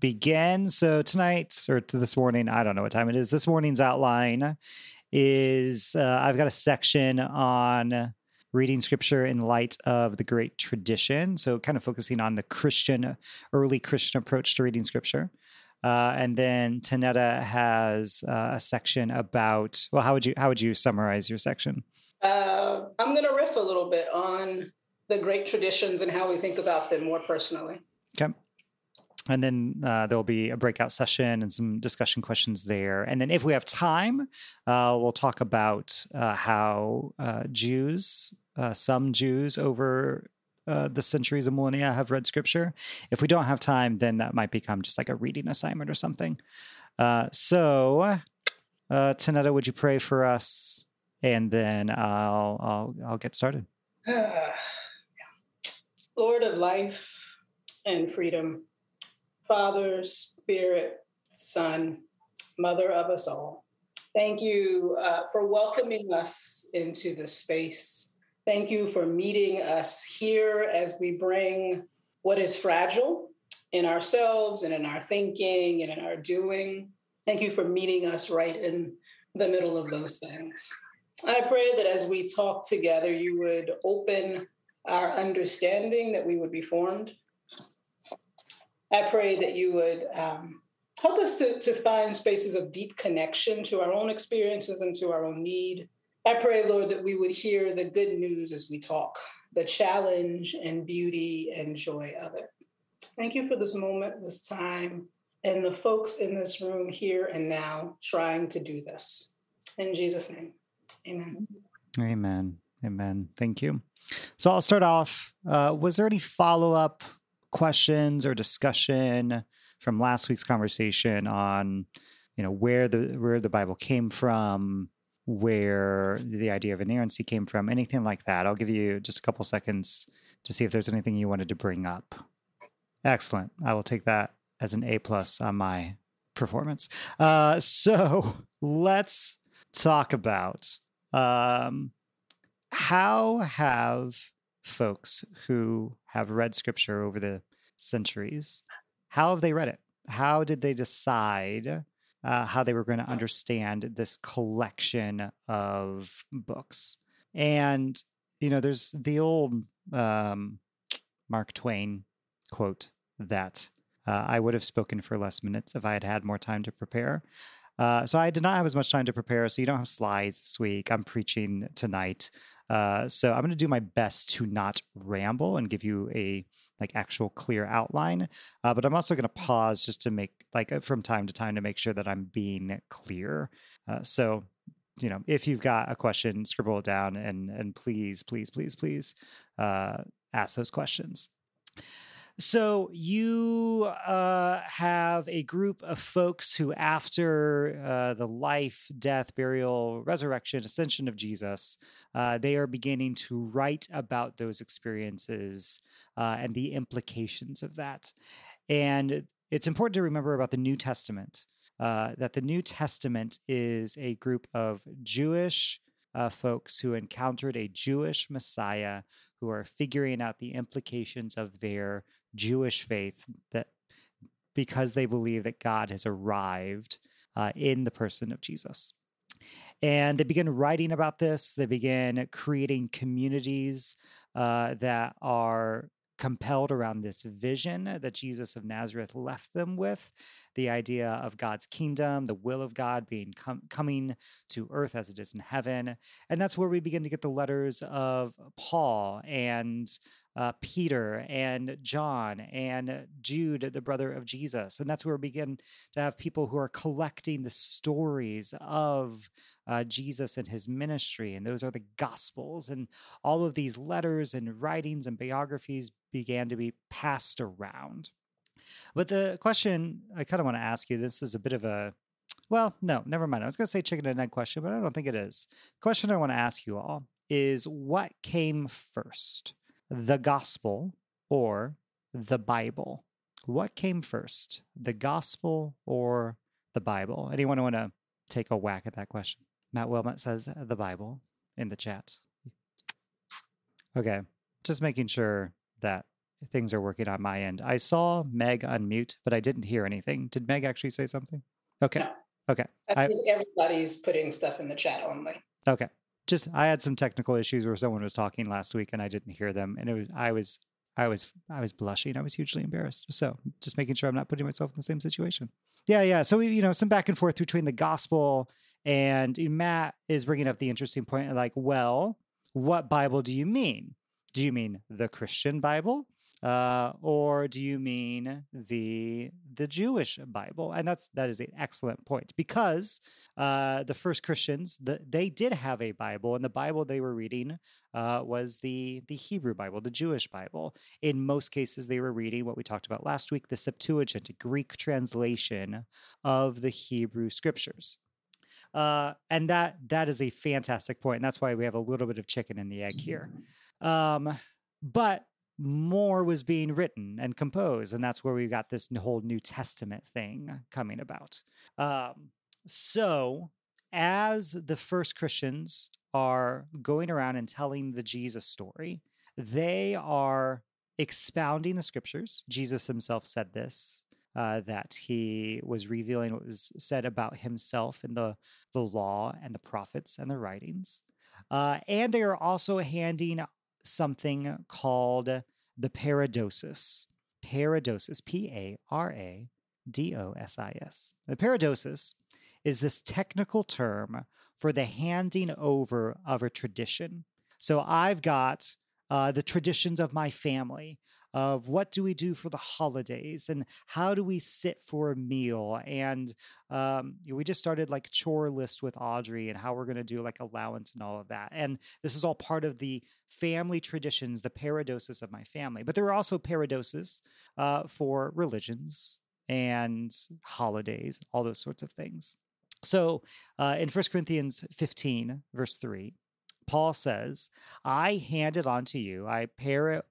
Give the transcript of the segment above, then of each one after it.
begin. So tonight or to this morning, I don't know what time it is. This morning's outline is uh, I've got a section on reading scripture in light of the great tradition. So kind of focusing on the Christian, early Christian approach to reading scripture. Uh, and then Tanetta has uh, a section about well, how would you how would you summarize your section? Uh, I'm going to riff a little bit on the great traditions and how we think about them more personally. Okay. And then uh, there'll be a breakout session and some discussion questions there. And then, if we have time, uh, we'll talk about uh, how uh, Jews, uh, some Jews over uh, the centuries and millennia, have read scripture. If we don't have time, then that might become just like a reading assignment or something. so, uh, Tanetta, would you pray for us? And then I'll I'll I'll get started. Lord of life and freedom, Father, Spirit, Son, Mother of us all. Thank you uh, for welcoming us into the space. Thank you for meeting us here as we bring what is fragile in ourselves and in our thinking and in our doing. Thank you for meeting us right in the middle of those things. I pray that as we talk together, you would open our understanding, that we would be formed. I pray that you would um, help us to, to find spaces of deep connection to our own experiences and to our own need. I pray, Lord, that we would hear the good news as we talk, the challenge and beauty and joy of it. Thank you for this moment, this time, and the folks in this room here and now trying to do this. In Jesus' name, amen. Amen. Amen. Thank you. So I'll start off. Uh, was there any follow up questions or discussion from last week's conversation on, you know, where the where the Bible came from, where the idea of inerrancy came from, anything like that? I'll give you just a couple seconds to see if there's anything you wanted to bring up. Excellent. I will take that as an A plus on my performance. Uh, so let's talk about um, how have folks who have read scripture over the centuries how have they read it how did they decide uh, how they were going to understand this collection of books and you know there's the old um, mark twain quote that uh, i would have spoken for less minutes if i had had more time to prepare uh, so I did not have as much time to prepare. So you don't have slides this week. I'm preaching tonight. Uh, so I'm going to do my best to not ramble and give you a like actual clear outline. Uh, but I'm also going to pause just to make like uh, from time to time to make sure that I'm being clear. Uh, so you know, if you've got a question, scribble it down and and please, please, please, please uh, ask those questions. So you uh, have a group of folks who, after uh, the life, death, burial, resurrection, ascension of Jesus, uh, they are beginning to write about those experiences uh, and the implications of that. And it's important to remember about the New Testament uh, that the New Testament is a group of Jewish uh, folks who encountered a Jewish Messiah who are figuring out the implications of their Jewish faith that because they believe that God has arrived uh, in the person of Jesus. And they begin writing about this. They begin creating communities uh, that are compelled around this vision that Jesus of Nazareth left them with the idea of God's kingdom, the will of God being com- coming to earth as it is in heaven. And that's where we begin to get the letters of Paul and uh, Peter and John and Jude, the brother of Jesus. And that's where we begin to have people who are collecting the stories of uh, Jesus and his ministry. And those are the Gospels. And all of these letters and writings and biographies began to be passed around. But the question I kind of want to ask you this is a bit of a well, no, never mind. I was going to say chicken and egg question, but I don't think it is. The question I want to ask you all is what came first, the gospel or the Bible? What came first, the gospel or the Bible? Anyone want to take a whack at that question? Matt Wilmot says the Bible in the chat. Okay, just making sure that things are working on my end. I saw Meg unmute, but I didn't hear anything. Did Meg actually say something? Okay. No. Okay. I think everybody's putting stuff in the chat only. Okay. Just I had some technical issues where someone was talking last week and I didn't hear them, and it was I was I was I was blushing. I was hugely embarrassed. So just making sure I'm not putting myself in the same situation. Yeah, yeah. So we, you know, some back and forth between the gospel and Matt is bringing up the interesting point, like, well, what Bible do you mean? Do you mean the Christian Bible? Uh, or do you mean the the Jewish Bible? And that's that is an excellent point because uh, the first Christians the, they did have a Bible, and the Bible they were reading uh, was the the Hebrew Bible, the Jewish Bible. In most cases, they were reading what we talked about last week, the Septuagint, a Greek translation of the Hebrew Scriptures. Uh, and that that is a fantastic point, and that's why we have a little bit of chicken in the egg here. Um, but more was being written and composed and that's where we got this whole new testament thing coming about. Um, so as the first christians are going around and telling the jesus story they are expounding the scriptures. Jesus himself said this uh, that he was revealing what was said about himself in the, the law and the prophets and the writings. Uh, and they are also handing something called the paradosis. Paradosis, P A R A D O S I S. The paradosis is this technical term for the handing over of a tradition. So I've got uh, the traditions of my family of what do we do for the holidays and how do we sit for a meal? And um, we just started like chore list with audrey and how we're going to do like allowance and all of that. And this is all part of the family traditions the paradoses of my family. But there are also paradoses uh, for religions and holidays all those sorts of things. So uh, in 1 corinthians 15 verse 3 Paul says, I handed on to you, I para,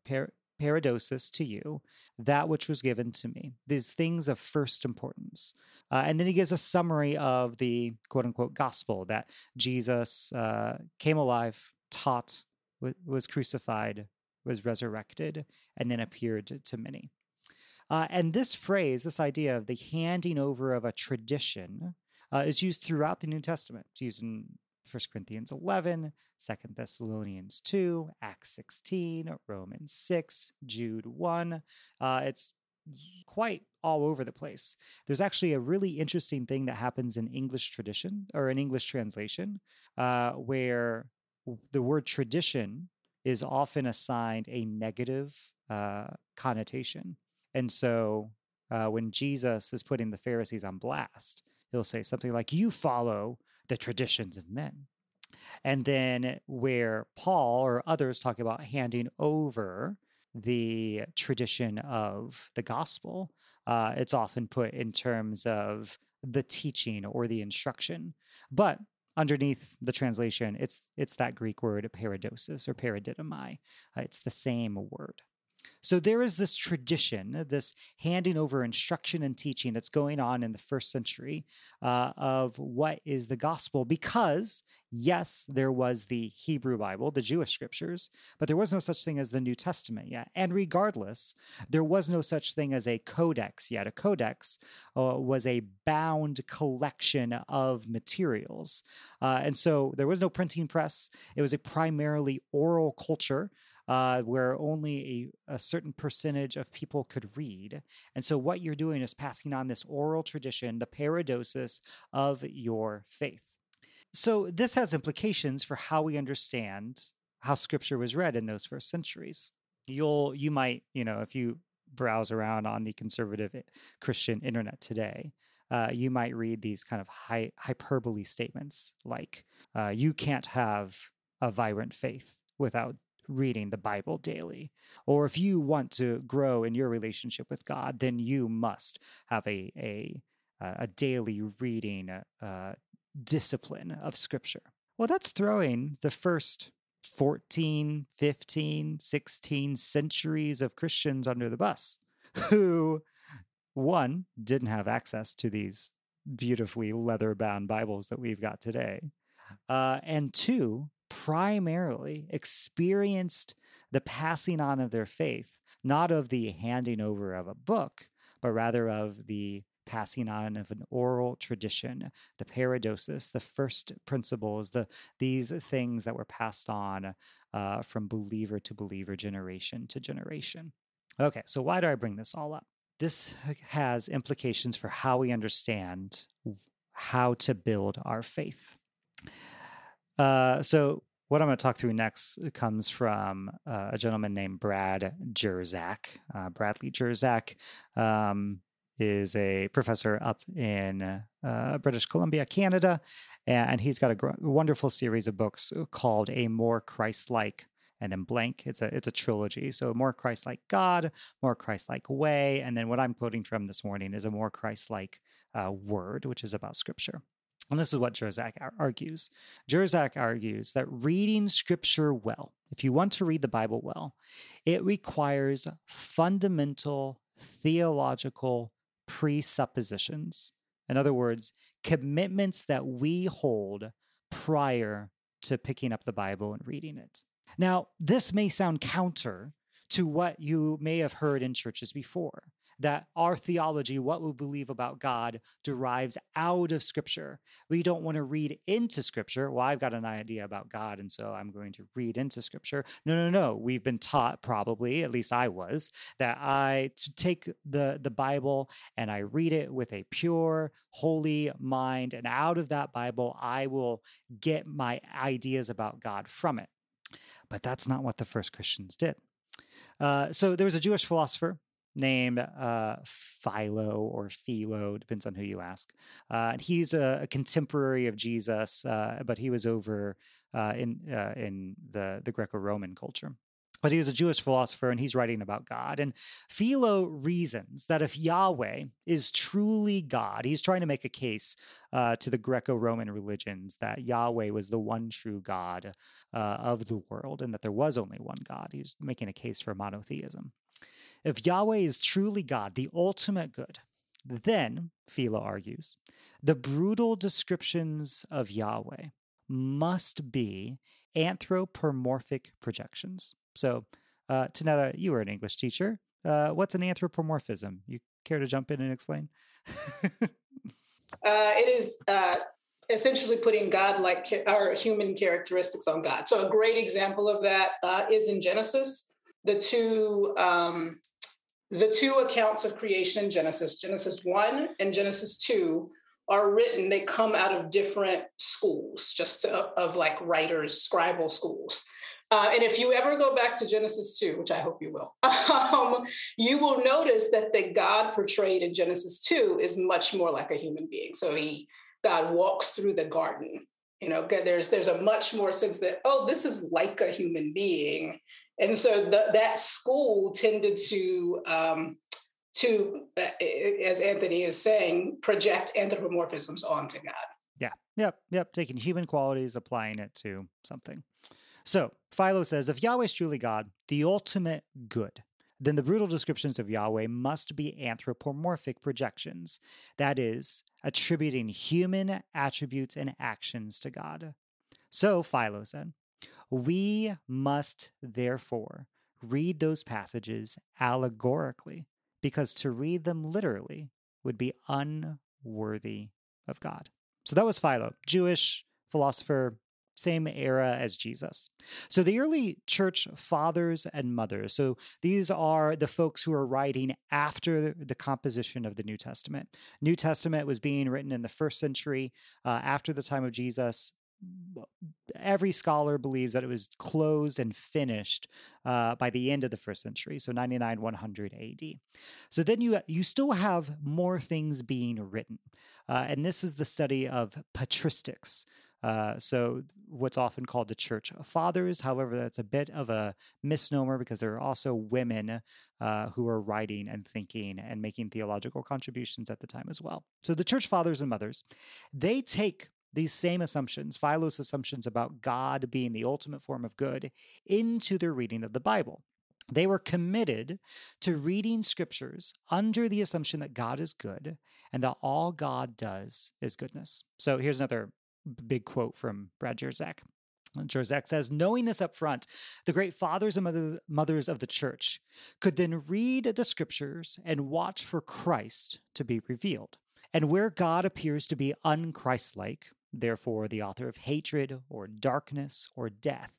paradosis to you, that which was given to me, these things of first importance. Uh, and then he gives a summary of the quote unquote gospel that Jesus uh, came alive, taught, w- was crucified, was resurrected, and then appeared to, many. Uh, and this phrase, this idea of the handing over of a tradition, uh, is used throughout the New Testament. It's used in 1 Corinthians 11, 2 Thessalonians 2, Acts 16, Romans 6, Jude 1. Uh, it's quite all over the place. There's actually a really interesting thing that happens in English tradition or in English translation uh, where the word tradition is often assigned a negative uh, connotation. And so uh, when Jesus is putting the Pharisees on blast, he'll say something like, You follow the traditions of men. And then where Paul or others talk about handing over the tradition of the gospel, uh, it's often put in terms of the teaching or the instruction. But underneath the translation, it's it's that Greek word paradosis or paradidomai. Uh, it's the same word. So there is this tradition, this handing over instruction and teaching that's going on in the first century uh, of what is the gospel, because yes, there was the Hebrew Bible, the Jewish scriptures, but there was no such thing as the New Testament yet. And regardless, there was no such thing as a codex yet. A codex uh, was a bound collection of materials. Uh, and so there was no printing press, it was a primarily oral culture uh, where only a, a, certain percentage of people could read. And so, what you're doing is passing on this oral tradition, the paradosis of your faith. So, this has implications for how we understand how scripture was read in those first centuries. You'll, you might, you know, if you browse around on the conservative eh, Christian internet today, uh, you might read these kind of high, hyperbole statements like, uh, you can't have a vibrant faith without reading the Bible daily. Or if you want to grow in your relationship with God, then you must have a a a daily reading uh, discipline of Scripture. Well, that's throwing the first 14, 15, 16 centuries of Christians under the bus who, one, didn't have access to these beautifully leather bound Bibles that we've got today. Uh, and two, primarily experienced the passing on of their faith, not of the handing over of a book, but rather of the passing on of an oral tradition, the paradosis, the first principles, the these things that were passed on uh, from believer to believer, generation to generation. Okay, so why do I bring this all up? This has implications for how we understand how to build our faith. Uh, so, what I'm going to talk through next comes from uh, a gentleman named Brad Jersak. Uh, Bradley Jersak um, is a professor up in uh, British Columbia, Canada, and he's got a gr- wonderful series of books called "A More Christ-like." And then blank. It's a it's a trilogy. So more Christ-like God, more Christ-like way, and then what I'm quoting from this morning is a more Christ-like uh, word, which is about Scripture. And this is what Jersak argues. Jersak argues that reading scripture well, if you want to read the Bible well, it requires fundamental theological presuppositions. In other words, commitments that we hold prior to picking up the Bible and reading it. Now, this may sound counter to what you may have heard in churches before that our theology, what we believe about God, derives out of Scripture. We don't want to read into Scripture. Well, I've got an idea about God, and so I'm going to read into Scripture. No, no, no. We've been taught, probably, at least I was, that I to take the, the Bible and I read it with a pure, holy mind. And out of that Bible, I will get my ideas about God from it. But that's not what the first Christians did. Uh, so there was a Jewish philosopher named uh, Philo or Philo, depends on who you ask. Uh, he's a, a, contemporary of Jesus, uh, but he was over uh, in uh, in the the Greco-Roman culture. But he was a Jewish philosopher, and he's writing about God. And Philo reasons that if Yahweh is truly God, he's trying to make a case uh, to the Greco-Roman religions that Yahweh was the one true God of the world, and that there was only one God. He's making a case for monotheism. If Yahweh is truly God, the ultimate good, then, Philo argues, the brutal descriptions of Yahweh must be anthropomorphic projections. So, uh, Tanetta, you were an English teacher. Uh, what's an anthropomorphism? You care to jump in and explain? uh, it is uh, essentially putting God like or human characteristics on God. So, a great example of that uh, is in Genesis. The two um, the two accounts of creation in Genesis, Genesis 1 and Genesis 2, are written, they come out of different schools, just to, of like writers, scribal schools. Uh, and if you ever go back to Genesis 2, which I hope you will, um, you will notice that the God portrayed in Genesis 2 is much more like a human being. So he God walks through the garden. You know, there's there's a much more sense that, oh, this is like a human being and so the, that school tended to um, to uh, as anthony is saying project anthropomorphisms onto god. Yeah. Yep. Yep. Taking human qualities applying it to something. So philo says if yahweh is truly god the ultimate good then the brutal descriptions of Yahweh must be anthropomorphic projections, that is, attributing human attributes and actions to God. So, Philo said, we must therefore read those passages allegorically, because to read them literally would be unworthy of God. So that was Philo, Jewish philosopher, same era as Jesus. So the early church fathers and mothers, so these are the folks who are writing after the composition of the New Testament. New Testament was being written in the first century uh, after the time of Jesus every scholar believes that it was closed and finished uh, by the end of the first century, so 99 100 AD. So then you you still have more things being written, uh, and this is the study of patristics. Uh, so what's often called the church fathers. However, that's a bit of a misnomer because there are also women uh, who are writing and thinking and making theological contributions at the time as well. So the church fathers and mothers, they take these same assumptions, Philo's assumptions about God being the ultimate form of good, into their reading of the Bible. They were committed to reading scriptures under the assumption that God is good and that all God does is goodness. So here's another big quote from Brad Jersak. Jerzek says, knowing this up front, the great fathers and mothers of the church could then read the scriptures and watch for Christ to be revealed. And where God appears to be unchristlike, therefore the author of hatred or darkness or death,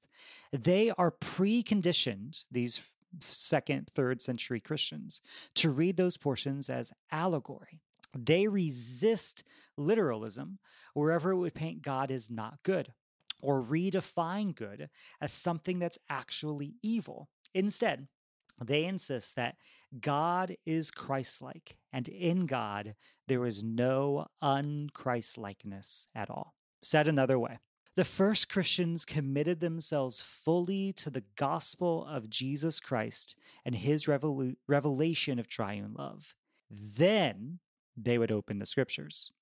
they are preconditioned, these second, third century Christians, to read those portions as allegory. They resist literalism wherever it would paint God as not good or redefine good as something that's actually evil. Instead, they insist that God is Christlike, and in God there is no unChristlikeness at all. Said another way, the first Christians committed themselves fully to the gospel of Jesus Christ and his revelation of triune love. Then they would open the scriptures.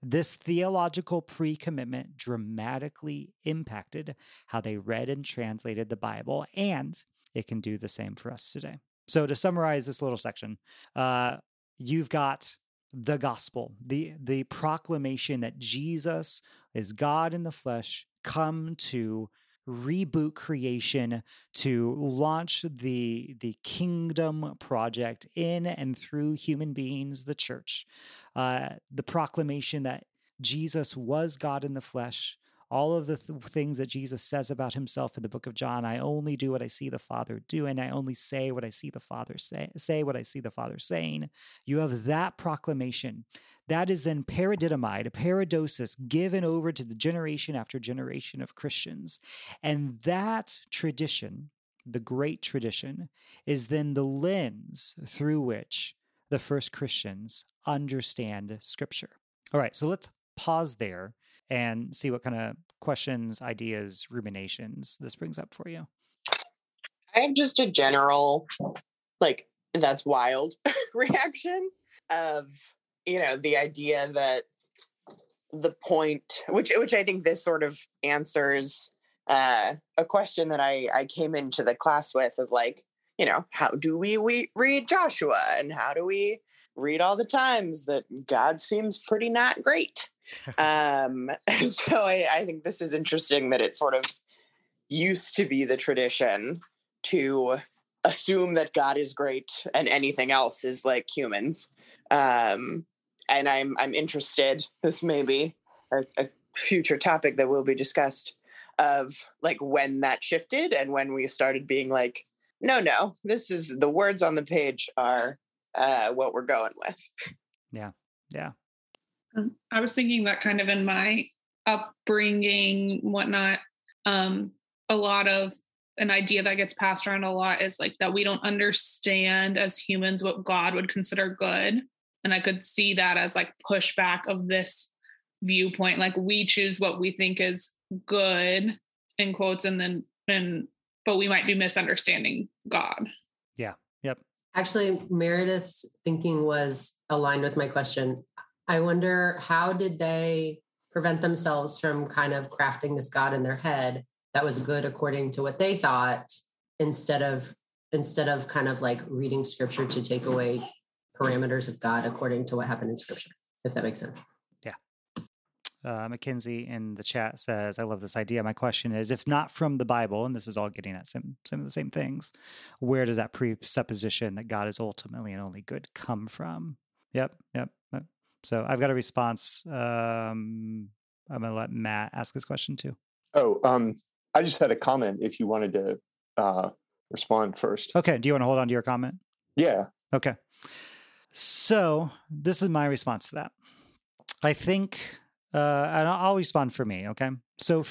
This theological pre commitment dramatically impacted how they read and translated the Bible, and it can do the same for us today. So, to summarize this little section, uh, you've got the gospel, the, the proclamation that Jesus is God in the flesh, come to reboot creation to launch the the kingdom project in and through human beings the church uh, the proclamation that jesus was god in the flesh all of the th- things that Jesus says about himself in the book of John. I only do what I see the Father doing. I only say what I see the Father say, say what I see the Father saying. You have that proclamation. That is then paradidomide, a paradosis, given over to the generation after generation of Christians. And that tradition, the great tradition, is then the lens through which the first Christians understand Scripture. All right, so let's pause there and see what kind of questions, ideas, ruminations this brings up for you. I have just a general, like, that's wild reaction of, you know, the idea that the point, which, which I think this sort of answers uh, a question that I, I came into the class with of like, you know, how do we, we read Joshua and how do we read all the times that God seems pretty not great? um, so I, I think this is interesting that it sort of used to be the tradition to assume that God is great and anything else is like humans. Um, and I'm I'm interested. This may be a, a future topic that will be discussed of like when that shifted and when we started being like, no, no, this is the words on the page are uh, what we're going with. Yeah, yeah. Um, I was thinking that kind of in my upbringing, whatnot, um, a lot of an idea that gets passed around a lot is like that we don't understand as humans what God would consider good. And I could see that as like pushback of this viewpoint. Like we choose what we think is good in quotes, and then, and, but we might be misunderstanding God. Actually, Meredith's thinking was aligned with my question. I wonder how did they prevent themselves from kind of crafting this God in their head that was good according to what they thought instead of instead of kind of like reading scripture to take away parameters of God according to what happened in scripture, if that makes sense. Uh, Mackenzie in the chat says, I love this idea. My question is if not from the Bible, and this is all getting at some, some of the same things, where does that presupposition that God is ultimately and only good come from? Yep. Yep. So I've got a response. Um, I'm going to let Matt ask his question too. Oh, um, I just had a comment if you wanted to uh, respond first. Okay. Do you want to hold on to your comment? Yeah. Okay. So this is my response to that. I think, uh, and I'll respond for me. Okay. So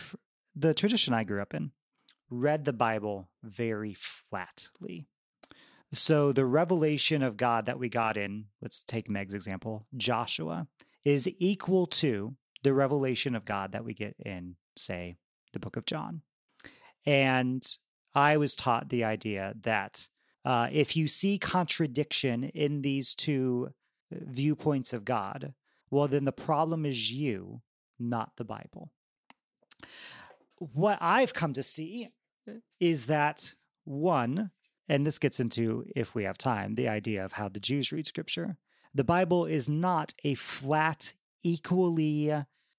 the tradition I grew up in read the Bible very flatly. So the revelation of God that we got in, let's take Meg's example, Joshua, is equal to the revelation of God that we get in, say, the book of John. And I was taught the idea that uh, if you see contradiction in these two uh, viewpoints of God, well, then the problem is you, not the Bible. What I've come to see uh, is that one, and this gets into, if we have time, the idea of how the Jews read scripture. The Bible is not a flat, equally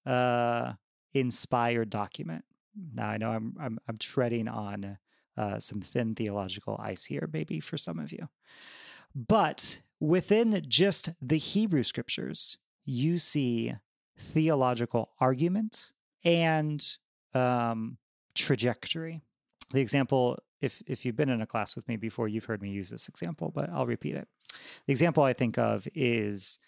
uh, inspired document. now I know I'm I'm, I'm treading on uh, some thin theological ice here, maybe for some of you, but within just the Hebrew scriptures, you see theological argument and um, trajectory. The example, if if you've been in a class with me before, you've heard me use this example, but I'll repeat it. The example I think of is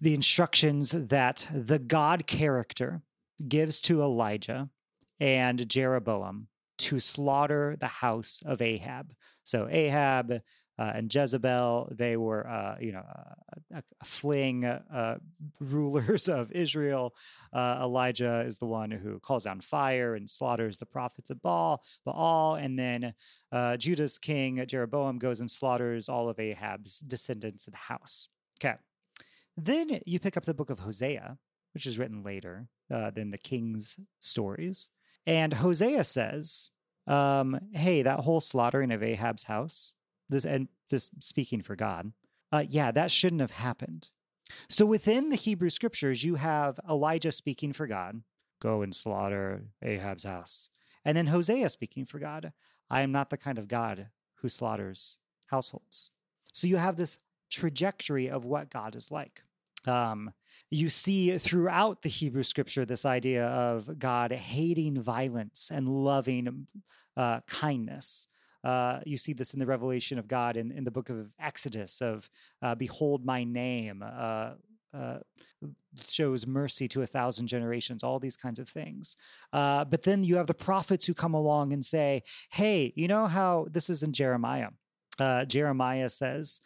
the instructions that the God character gives to Elijah and Jeroboam to slaughter the house of Ahab. So Ahab uh, and Jezebel, they were, uh, you know, uh, fleeing uh, rulers of Israel. Uh, Elijah is the one who calls down fire and slaughters the prophets of Baal, Baal, and then uh, Judah's king Jeroboam goes and slaughters all of Ahab's descendants and house. Okay, then you pick up the book of Hosea, which is written later than the king's stories, and Hosea says, um, "Hey, that whole slaughtering of Ahab's house." This and this speaking for God, uh, yeah, that shouldn't have happened. So within the Hebrew scriptures, you have Elijah speaking for God, go and slaughter Ahab's house. And then Hosea speaking for God, I am not the kind of God who slaughters households. So you have this trajectory of what God is like. Um, you see throughout the Hebrew scripture this idea of God hating violence and loving uh, kindness. Uh, you see this in the revelation of God in, in the book of Exodus of uh, behold my name, uh, uh shows mercy to a thousand generations, all these kinds of things. Uh, but then you have the prophets who come along and say, hey, you know how this is in Jeremiah. Jeremiah says,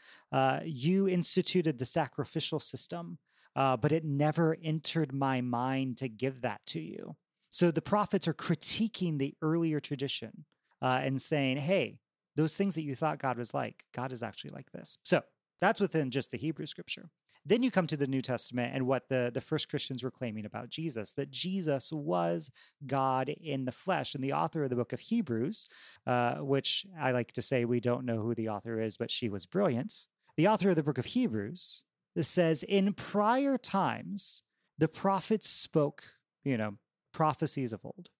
You instituted the sacrificial system, but it never entered my mind to give that to you. So the prophets are critiquing the earlier tradition uh, and saying, hey, those things that you thought God was like, God is actually like this. So that's within just the Hebrew scripture. Then you come to the New Testament and what the, the first Christians were claiming about Jesus, that Jesus was God in the flesh. And the author of the book of Hebrews, uh, which I like to say we don't know who the author is, but she was brilliant. The author of the book of Hebrews says, in prior times, the prophets spoke, you know, prophecies of old.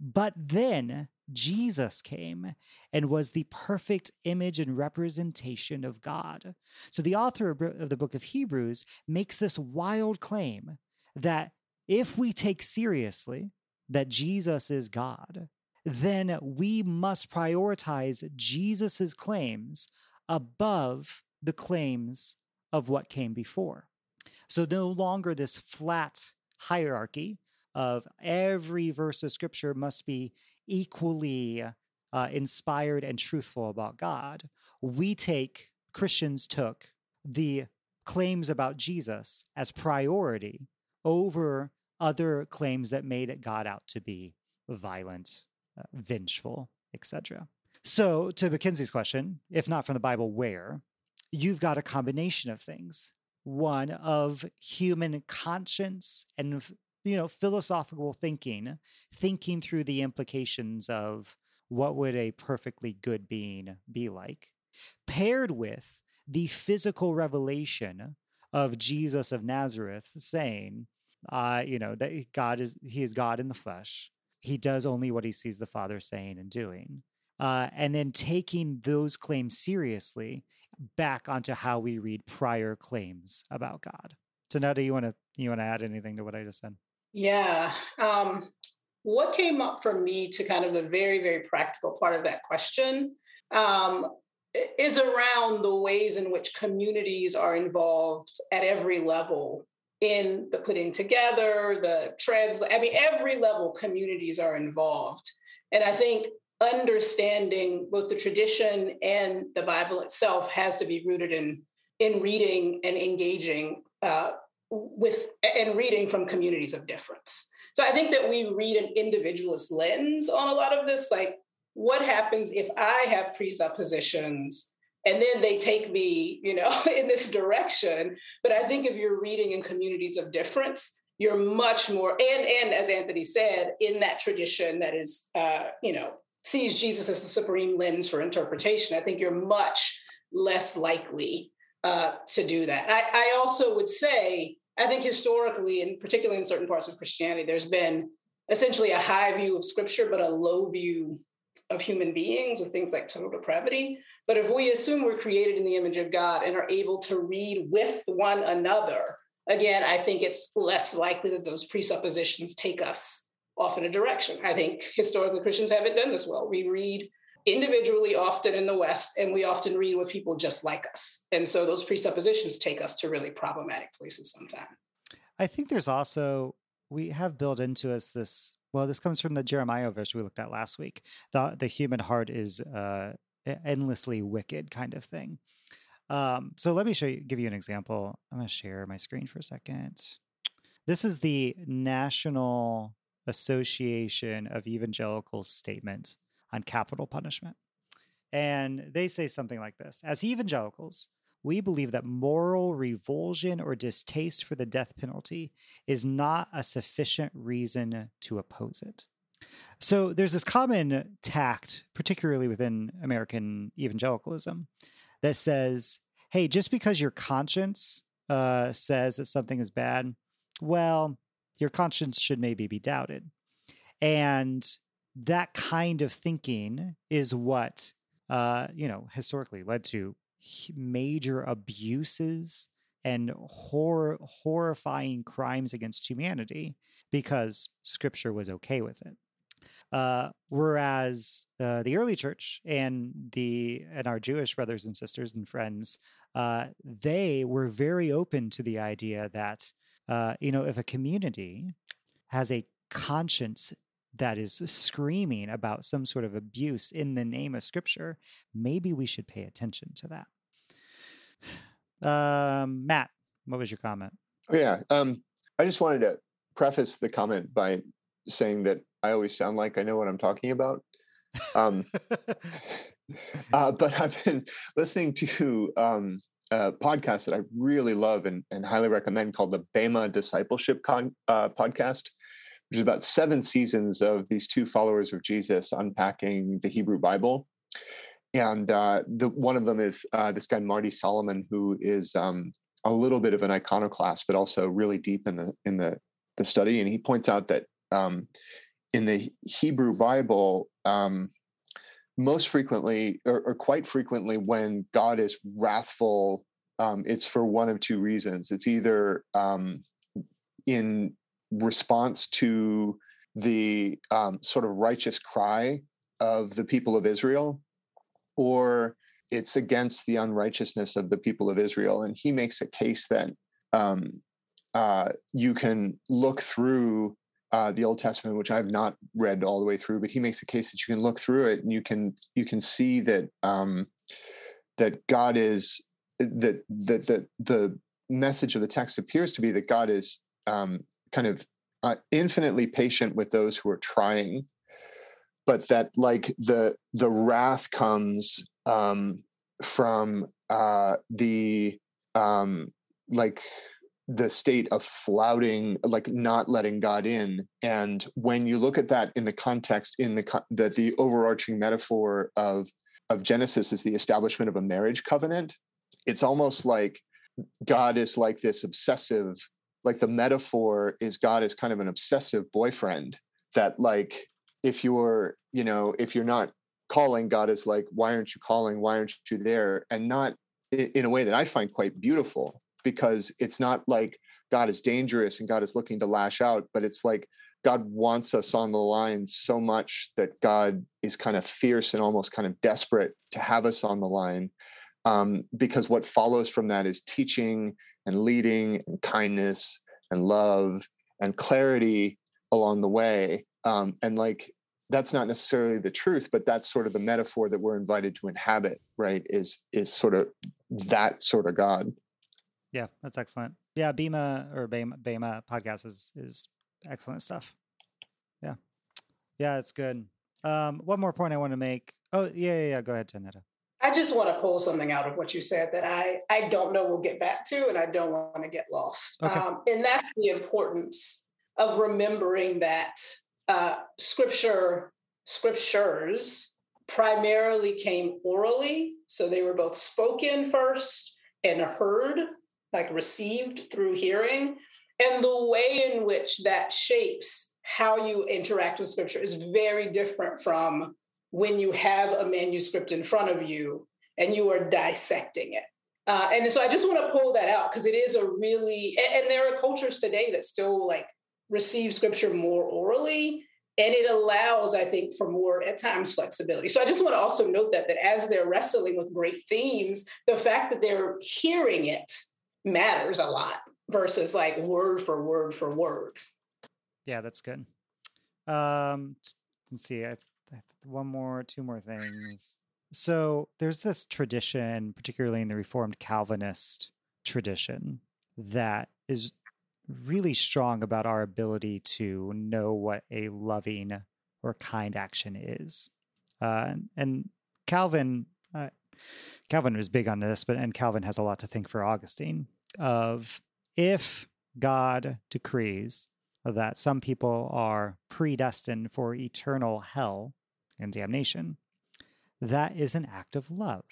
But then Jesus came and was the perfect image and representation of God. So the author of the book of Hebrews makes this wild claim that if we take seriously that Jesus is God, then we must prioritize Jesus's claims above the claims of what came before. So no longer this flat hierarchy of every verse of scripture must be equally uh, inspired and truthful about God. We take, Christians took the claims about Jesus as priority over other claims that made God out to be violent, uh, vengeful, etc. So, to Mackenzie's question, if not from the Bible, where? You've got a combination of things. One of human conscience and you know philosophical thinking thinking through the implications of what would a perfectly good being be like paired with the physical revelation of Jesus of Nazareth saying uh you know that God is he is God in the flesh he does only what he sees the father saying and doing uh, and then taking those claims seriously back onto how we read prior claims about God. So now, do you want to you want to add anything to what I just said? Yeah. Um, what came up for me to kind of the very, very practical part of that question um, is around the ways in which communities are involved at every level in the putting together, the trans, I mean, every level communities are involved. And I think understanding both the tradition and the Bible itself has to be rooted in in reading and engaging uh, with and reading from communities of difference. So I think that we read an individualist lens on a lot of this. Like, what happens if I have presuppositions and then they take me, you know, in this direction? But I think if you're reading in communities of difference, you're much more and and as Anthony said, in that tradition that is, uh, you know, sees Jesus as the supreme lens for interpretation. I think you're much less likely uh, to do that. I, I also would say I think historically, and particularly in certain parts of Christianity, there's been essentially a high view of scripture, but a low view of human beings with things like total depravity. But if we assume we're created in the image of God and are able to read with one another, again, I think it's less likely that those presuppositions take us off in a direction. I think historically Christians haven't done this well. We read individually often in the West, and we often read with people just like us. And so those presuppositions take us to really problematic places sometimes. I think there's also, we have built into us this, well, this comes from the Jeremiah verse we looked at last week. The, the human heart is uh, endlessly wicked kind of thing. Um, so let me show you, give you an example. I'm going to share my screen for a second. This is the National Association of Evangelicals statement on capital punishment. And they say something like this As evangelicals, we believe that moral revulsion or distaste for the death penalty is not a sufficient reason to oppose it. So there's this common tact, particularly within American evangelicalism, that says, hey, just because your conscience uh, says that something is bad, well, your conscience should maybe be doubted. And that kind of thinking is what uh, you know historically led to major abuses and horror, horrifying crimes against humanity because scripture was okay with it. Uh, whereas uh, the early church and the and our Jewish brothers and sisters and friends, uh, they were very open to the idea that uh, you know if a community has a conscience that is screaming about some sort of abuse in the name of scripture, maybe we should pay attention to that. Um, Matt, what was your comment? Oh, yeah. Um, I just wanted to preface the comment by saying that I always sound like I know what I'm talking about. Um, uh, but I've been listening to um, a podcast that I really love and, and highly recommend called the Bema Discipleship Con, uh, Podcast which is about seven seasons of these two followers of Jesus unpacking the Hebrew Bible. And uh, the one of them is uh, this guy Marty Solomon, who is um, a little bit of an iconoclast, but also really deep in the in the the study. And he points out that um, in the Hebrew Bible, um, most frequently or, or, quite frequently, when God is wrathful, um, it's for one of two reasons. It's either um, in response to the um, sort of righteous cry of the people of Israel, or it's against the unrighteousness of the people of Israel. And he makes a case that um, uh, you can look through uh, the Old Testament, which I've not read all the way through, but he makes a case that you can look through it and you can you can see that um, that God is that that that the message of the text appears to be that God is um, kind of uh, infinitely patient with those who are trying but that like the the wrath comes um from uh the um like the state of flouting like not letting god in. And when you look at that in the context in the that the overarching metaphor of of genesis is the establishment of a marriage covenant it's almost like god is like this obsessive like the metaphor is God is kind of an obsessive boyfriend that like if you're you know if you're not calling God is like why aren't you calling? Why aren't you there? And not in a way that I find quite beautiful because it's not like God is dangerous and God is looking to lash out but it's like God wants us on the line so much that God is kind of fierce and almost kind of desperate to have us on the line um, because what follows from that is teaching and leading and kindness and love and clarity along the way. Um, and like that's not necessarily the truth but that's sort of the metaphor that we're invited to inhabit right is is sort of that sort of god. Yeah that's excellent. Yeah bema or bema, bema podcast is is excellent stuff. Yeah. Yeah it's good. Um one more point i want to make. Oh yeah yeah, yeah. go ahead tanetta I just want to pull something out of what you said that I, I don't know we'll get back to, and I don't want to get lost. Okay. Um, and that's the importance of remembering that uh, scripture, scriptures primarily came orally. So they were both spoken first and heard, like received through hearing. And the way in which that shapes how you interact with scripture is very different from when you have a manuscript in front of you and you are dissecting it. Uh, and so I just want to pull that out because it is a really, and, and there are cultures today that still like receive scripture more orally and it allows i think for more at times flexibility. So i just want to also note that that as they're wrestling with great themes the fact that they're hearing it matters a lot versus like word for word for word. Yeah that's good. Um let's see I, one more two more things so there's this tradition particularly in the reformed calvinist tradition that is really strong about our ability to know what a loving or kind action is. Uh, and Calvin, uh, Calvin was big on this, but and Calvin has a lot to think for Augustine of if God decrees that some people are predestined for eternal hell and damnation, that is an act of love.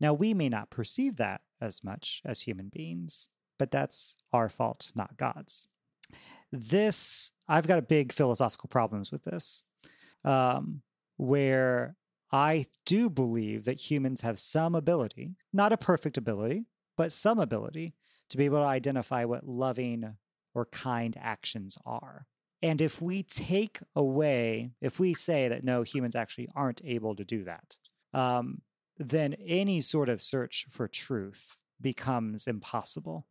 Now, we may not perceive that as much as human beings, but that's our fault, not God's. This, I've got a big philosophical problems with this, um, where I do believe that humans have some ability, not a perfect ability, but some ability to be able to identify what loving or kind actions are. And if we take away, if we say that no, humans actually aren't able to do that, um, then any sort of search for truth becomes impossible.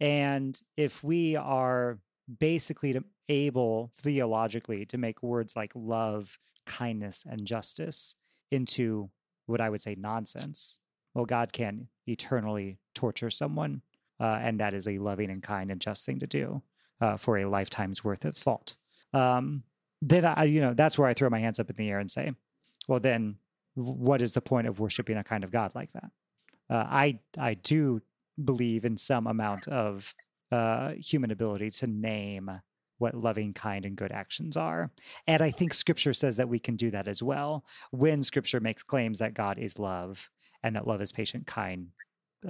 And if we are basically able theologically to make words like love, kindness, and justice into what I would say nonsense, well, God can eternally torture someone. Uh, and that is a loving and kind and just thing to do uh, for a lifetime's worth of fault. Um, then I, you know, that's where I throw my hands up in the air and say, well, then what is the point of worshiping a kind of God like that? Uh, I I do believe in some amount of uh, human ability to name what loving, kind, and good actions are. And I think scripture says that we can do that as well when scripture makes claims that God is love and that love is patient, kind,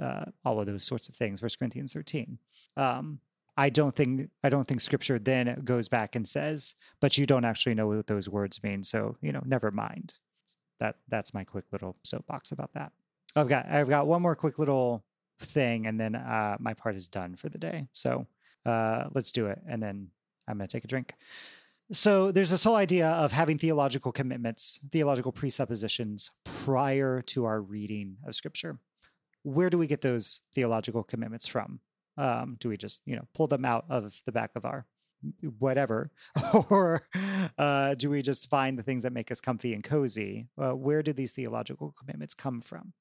uh, all of those sorts of things. First Corinthians 13. Um, I don't think I don't think scripture then goes back and says, but you don't actually know what those words mean. So, you know, never mind. That that's my quick little soapbox about that. I've got I've got one more quick little thing, and then uh, my part is done for the day. So uh, let's do it, and then I'm going to take a drink. So there's this whole idea of having theological commitments, theological presuppositions prior to our reading of Scripture. Where do we get those theological commitments from? Um, do we just you know pull them out of the back of our whatever or uh, do we just find the things that make us comfy and cozy uh, where do these theological commitments come from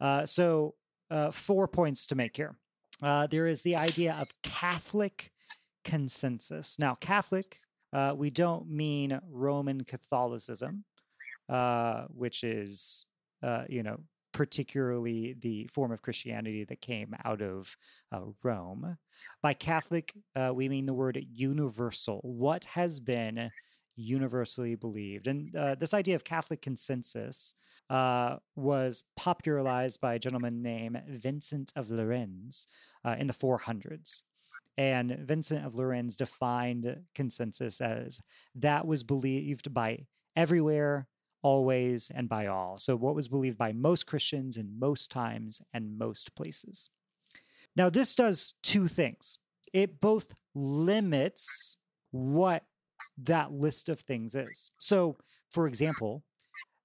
uh, so uh, four points to make here. Uh, there is the idea of Catholic consensus. Now, Catholic, uh, we don't mean Roman Catholicism, which is, you know, particularly the form of Christianity that came out of uh, Rome. By Catholic, we mean the word universal. What has been universally believed? And this idea of Catholic consensus uh, was popularized by a gentleman named Vincent of Lerins uh, in the 400s. And Vincent of Lerins defined consensus as that was believed by everywhere, always, and by all. So, what was believed by most Christians in most times and most places. Now, this does two things it both limits what that list of things is. So, for example,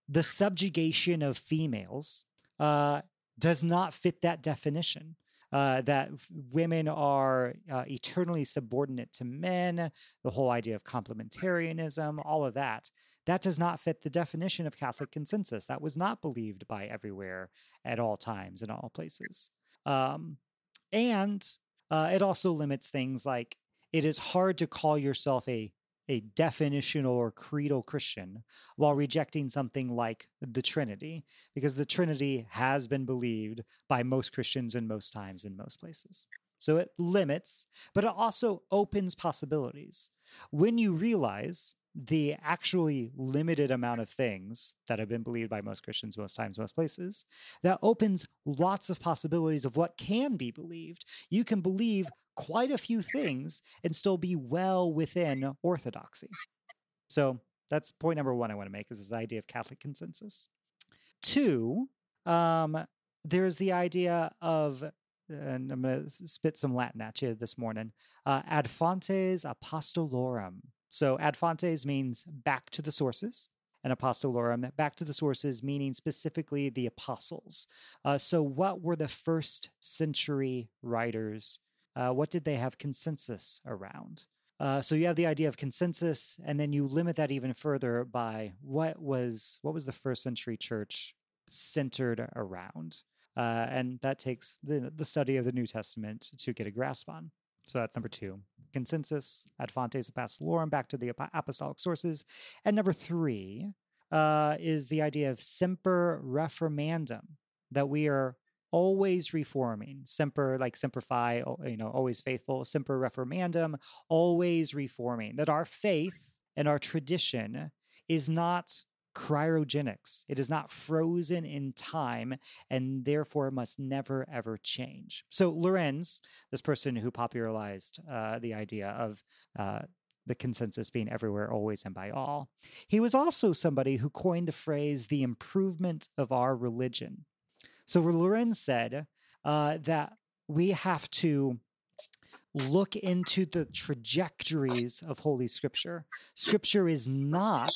the subjugation of females uh, does not fit that definition. Uh, that women are uh, eternally subordinate to men, the whole idea of complementarianism, all of that. That does not fit the definition of Catholic consensus. That was not believed by everywhere at all times in all places. Um, and uh, it also limits things like it is hard to call yourself a a definitional or creedal Christian while rejecting something like the Trinity, because the Trinity has been believed by most Christians in most times in most places. So it limits, but it also opens possibilities. When you realize the actually limited amount of things that have been believed by most Christians, most times, most places, that opens lots of possibilities of what can be believed. You can believe quite a few things and still be well within orthodoxy. So that's point number one I want to make is this idea of Catholic consensus. Two, um, there's the idea of and I'm going to spit some Latin at you this morning. Uh, ad fontes apostolorum. So ad fontes means back to the sources, and apostolorum, back to the sources, meaning specifically the apostles. Uh, so, what were the first century writers? Uh, what did they have consensus around? Uh, so you have the idea of consensus, and then you limit that even further by what was what was the first century church centered around. Uh, and that takes the, the study of the New Testament to get a grasp on. So that's number two. Consensus, ad fontes apostolorum, back to the apostolic sources. And number three uh, is the idea of semper reformandum, that we are always reforming. Semper, like simplify, you know, always faithful. Semper reformandum, always reforming. That our faith and our tradition is not cryogenics. It is not frozen in time and therefore must never ever change. So Lerins, this person who popularized uh, the idea of uh, the consensus being everywhere, always, and by all, he was also somebody who coined the phrase the improvement of our religion. So Lerins said uh, that we have to look into the trajectories of Holy Scripture. Scripture is not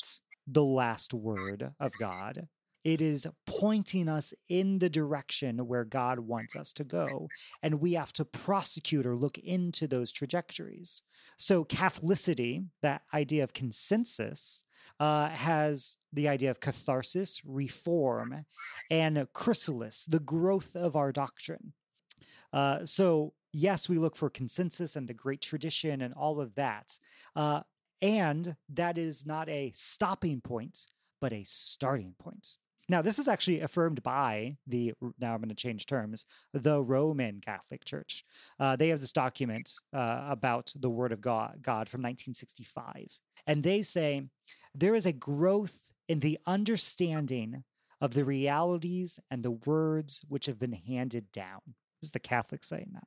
the last word of God. It is pointing us in the direction where God wants us to go. And we have to prosecute or look into those trajectories. So, Catholicity, that idea of consensus, uh, has the idea of catharsis, reform, and chrysalis, the growth of our doctrine. Uh, so, yes, we look for consensus and the great tradition and all of that. Uh, and that is not a stopping point, but a starting point. Now, this is actually affirmed by the, now I'm going to change terms, the Roman Catholic Church. Uh, they have this document uh, about the Word of God, God from 1965. And they say there is a growth in the understanding of the realities and the words which have been handed down. This is the Catholic saying that.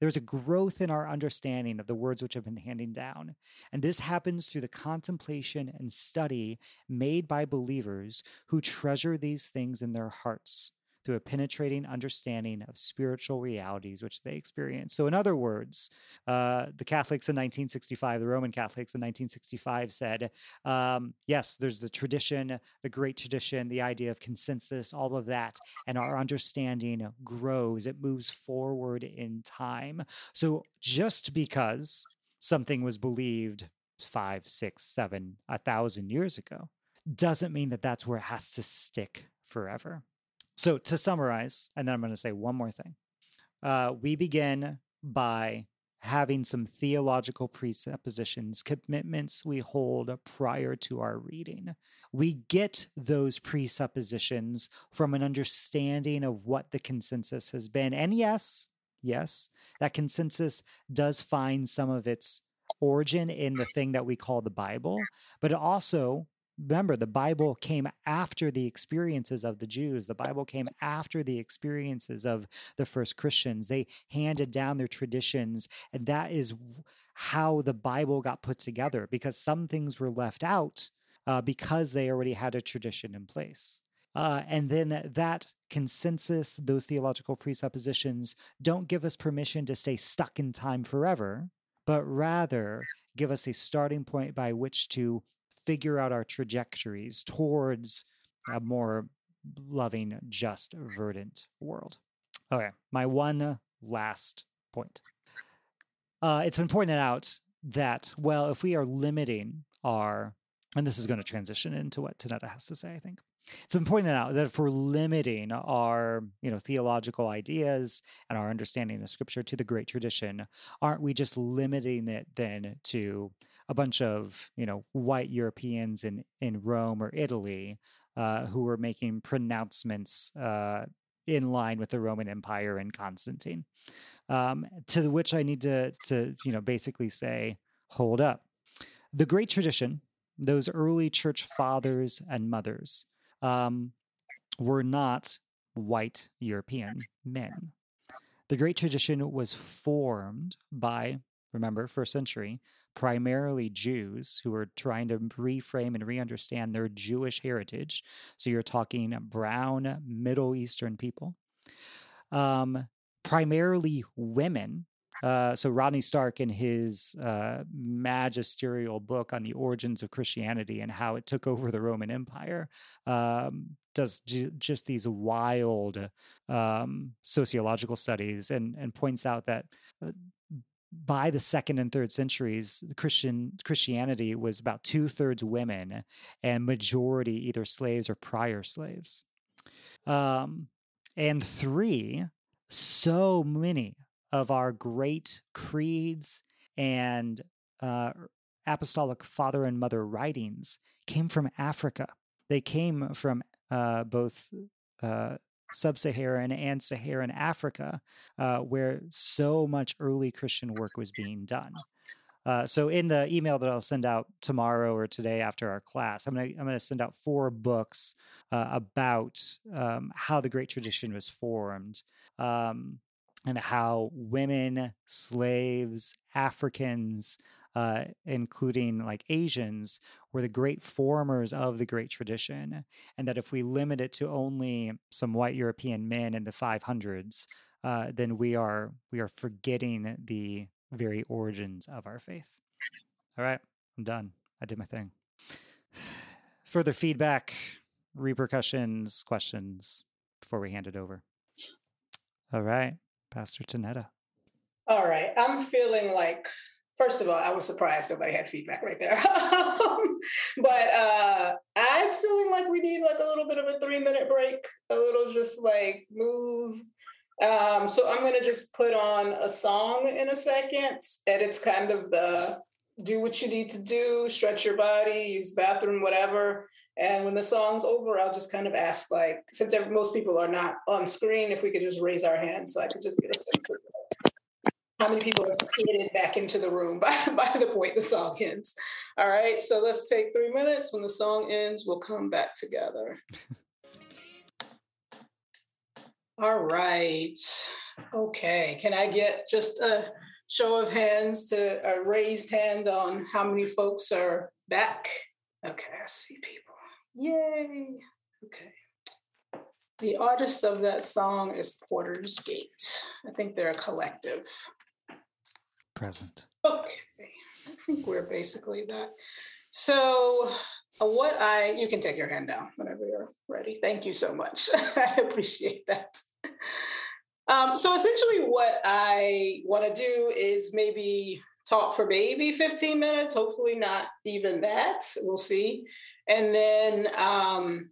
There's a growth in our understanding of the words which have been handed down. And this happens through the contemplation and study made by believers who treasure these things in their hearts through a penetrating understanding of spiritual realities which they experience. So, in other words, uh, the Catholics in 1965, the Roman Catholics in 1965 said, um, yes, there's the tradition, the great tradition, the idea of consensus, all of that, and our understanding grows, it moves forward in time. So, just because something was believed five, six, seven, a thousand years ago, doesn't mean that that's where it has to stick forever. So to summarize, and then I'm going to say one more thing. Uh, we begin by having some theological presuppositions, commitments we hold prior to our reading. We get those presuppositions from an understanding of what the consensus has been. And yes, yes, that consensus does find some of its origin in the thing that we call the Bible, but it also remember the bible came after the experiences of the jews. The bible came after the experiences of the first christians. They handed down their traditions and that is how the bible got put together because some things were left out uh, because they already had a tradition in place. Uh, and then that consensus, those theological presuppositions, don't give us permission to stay stuck in time forever, but rather give us a starting point by which to figure out our trajectories towards a more loving, just, verdant world. Okay, my one last point. Uh, it's been pointed out that, well, if we are limiting our, and this is going to transition into what Tanetta has to say, I think. It's been pointed out that if we're limiting our, you know, theological ideas and our understanding of scripture to the great tradition, aren't we just limiting it then to a bunch of you know white Europeans in in Rome or Italy uh, who were making pronouncements uh, in line with the Roman Empire and Constantine. Um, to which I need to to you know basically say, hold up, the great tradition those early church fathers and mothers um, were not white European men. The Great Tradition was formed by, remember, first century, primarily Jews who are trying to reframe and re understand their Jewish heritage. So you're talking brown Middle Eastern people. Um, primarily women uh, so Rodney Stark, in his uh, magisterial book on the origins of Christianity and how it took over the Roman Empire, um, does just these wild um, sociological studies and and points out that. By the second and third centuries, Christian Christianity was about two thirds women and majority either slaves or prior slaves. Um, and three, so many of our great creeds and uh, apostolic father and mother writings came from Africa. They came from uh, both uh, sub Saharan and Saharan Africa, uh, where so much early Christian work was being done. Uh, so in the email that I'll send out tomorrow or today after our class, I'm gonna I'm gonna send out four books uh, about um, how the Great Tradition was formed. Um, and how women, slaves, Africans, uh, including like Asians, were the great formers of the great tradition. And that if we limit it to only some white European men in the 500s, uh, then we are we are forgetting the very origins of our faith. All right, I'm done. I did my thing. Further feedback, repercussions, questions before we hand it over. All right. Pastor Tanetta. All right. I'm feeling like, first of all, I was surprised nobody had feedback right there. but uh, I'm feeling like we need like a little bit of a three minute break, a little just like move. Um, so I'm to just put on a song in a second. And it's kind of the do what you need to do, stretch your body, use bathroom, whatever. And when the song's over, I'll just kind of ask, like, since most people are not on screen, if we could just raise our hands so I could just get a sense of how many people have skated back into the room by, by the point the song ends. All right, so let's take three minutes. When the song ends, we'll come back together. All right. Okay. Can I get just a show of hands to a raised hand on how many folks are back? Okay, I see people. Yay. Okay. The artist of that song is Porter's Gate. I think they're a collective. Present. Okay. I think we're basically that. So, uh, what I, you can take your hand down whenever you're ready. Thank you so much. I appreciate that. Um, so, essentially, what I want to do is maybe talk for maybe 15 minutes, hopefully, not even that. We'll see and then um,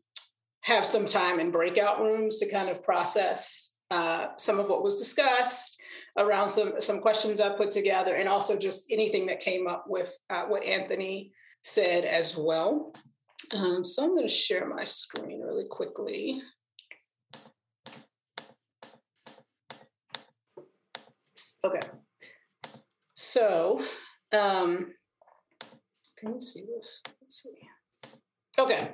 have some time in breakout rooms to kind of process uh, some of what was discussed around some some questions I put together, and also just anything that came up with uh, what Anthony said as well. Um, so I'm going to share my screen really quickly. Okay. So, um, can you see this? Let's see. Okay.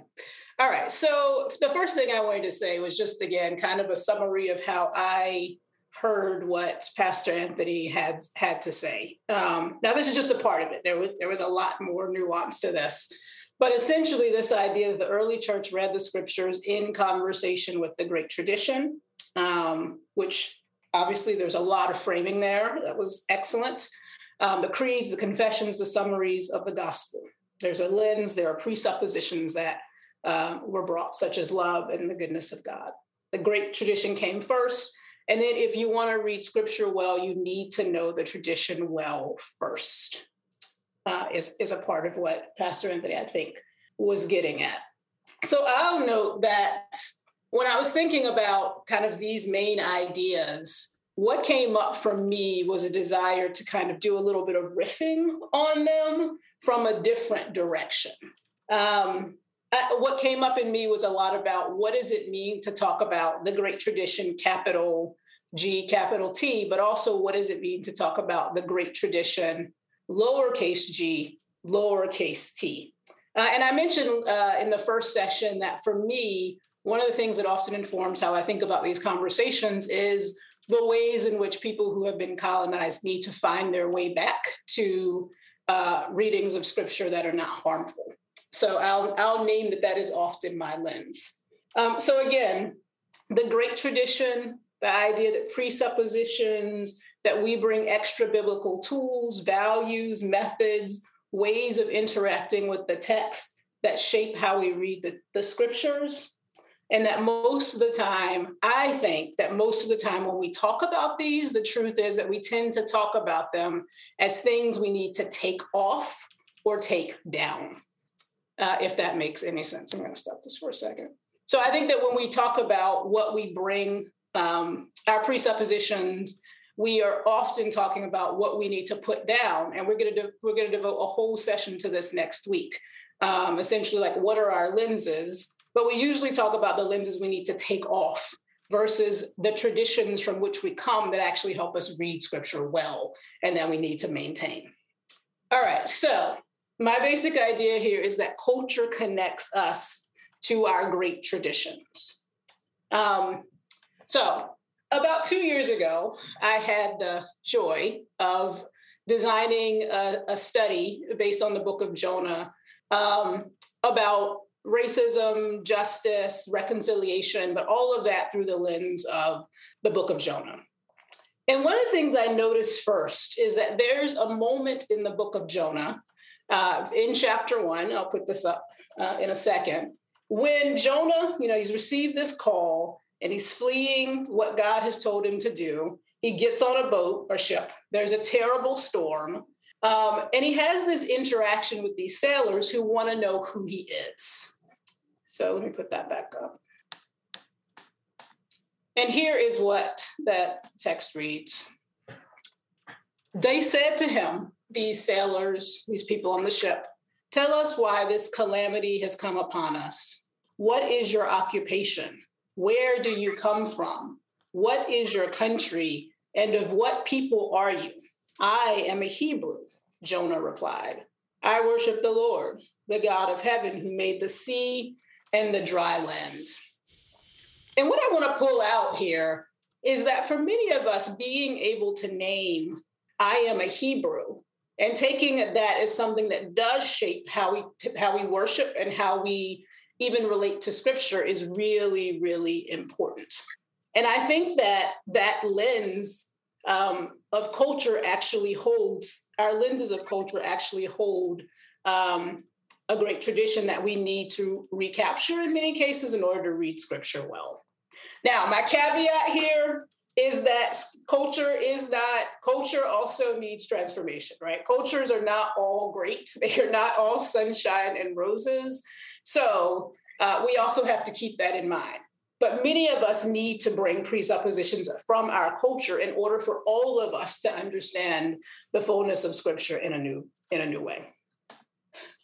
All right. So the first thing I wanted to say was just again kind of a summary of how I heard what Pastor Anthony had had to say. Um, now this is just a part of it. There was there was a lot more nuance to this, but essentially this idea that the early church read the scriptures in conversation with the great tradition, um, which obviously there's a lot of framing there. That was excellent. Um, the creeds, the confessions, the summaries of the gospel. There's a lens, there are presuppositions that uh, were brought, such as love and the goodness of God. The great tradition came first. And then, if you want to read scripture well, you need to know the tradition well first, uh, is, is a part of what Pastor Anthony, I think, was getting at. So I'll note that when I was thinking about kind of these main ideas, what came up for me was a desire to kind of do a little bit of riffing on them from a different direction. Um, I, what came up in me was a lot about what does it mean to talk about the great tradition, capital G, capital T, but also what does it mean to talk about the great tradition, lowercase g, lowercase t. Uh, and I mentioned uh, in the first session that for me, one of the things that often informs how I think about these conversations is the ways in which people who have been colonized need to find their way back to uh, readings of scripture that are not harmful. So I'll, I'll name that that is often my lens. Um, so again, the great tradition, the idea that presuppositions, that we bring extra biblical tools, values, methods, ways of interacting with the text that shape how we read the, the scriptures. And that most of the time, I think that most of the time when we talk about these, the truth is that we tend to talk about them as things we need to take off or take down, uh, if that makes any sense. I'm going to stop this for a second. So I think that when we talk about what we bring, um, our presuppositions, we are often talking about what we need to put down, and we're going to de- we're going to devote a whole session to this next week. Um, essentially, like what are our lenses? But we usually talk about the lenses we need to take off versus the traditions from which we come that actually help us read scripture well and that we need to maintain. All right, so my basic idea here is that culture connects us to our great traditions. Um, so about two years ago, I had the joy of designing a, a study based on the book of Jonah um, about racism, justice, reconciliation, but all of that through the lens of the book of Jonah. And one of the things I noticed first is that there's a moment in the book of Jonah, uh, in chapter one, I'll put this up uh, in a second, when Jonah, you know, he's received this call and he's fleeing what God has told him to do. He gets on a boat or ship. There's a terrible storm. Um, and he has this interaction with these sailors who want to know who he is. So let me put that back up. And here is what that text reads They said to him, these sailors, these people on the ship, tell us why this calamity has come upon us. What is your occupation? Where do you come from? What is your country? And of what people are you? I am a Hebrew, Jonah replied. I worship the Lord, the God of heaven, who made the sea and the dry land. And what I want to pull out here is that for many of us, being able to name, I am a Hebrew, and taking that as something that does shape how we how we worship and how we even relate to scripture is really, really important. And I think that that lens um, of culture actually holds, our lenses of culture actually hold um, a great tradition that we need to recapture in many cases in order to read scripture well. Now, my caveat here is that culture is not culture also needs transformation right? Cultures are not all great. They are not all sunshine and roses. So uh, we also have to keep that in mind. But many of us need to bring presuppositions from our culture in order for all of us to understand the fullness of scripture in a new in a new way.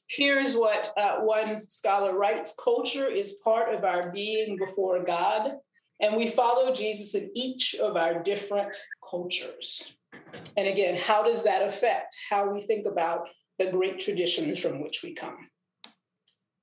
Here's what uh, one scholar writes culture is part of our being before god and we follow Jesus in each of our different cultures. And again, how does that affect how we think about the great traditions from which we come?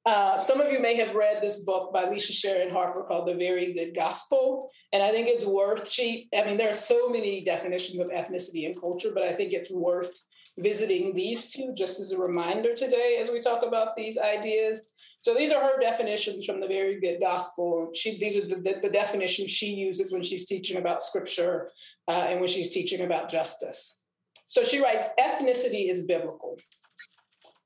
Uh, some of you may have read this book by Lisa Sharon Harper called The Very Good Gospel. And I think it's worth, she, I mean, there are so many definitions of ethnicity and culture, but I think it's worth visiting these two just as a reminder today as we talk about these ideas. So these are her definitions from the very good gospel. She, these are the, the, the definitions she uses when she's teaching about scripture uh, and when she's teaching about justice. So she writes ethnicity is biblical.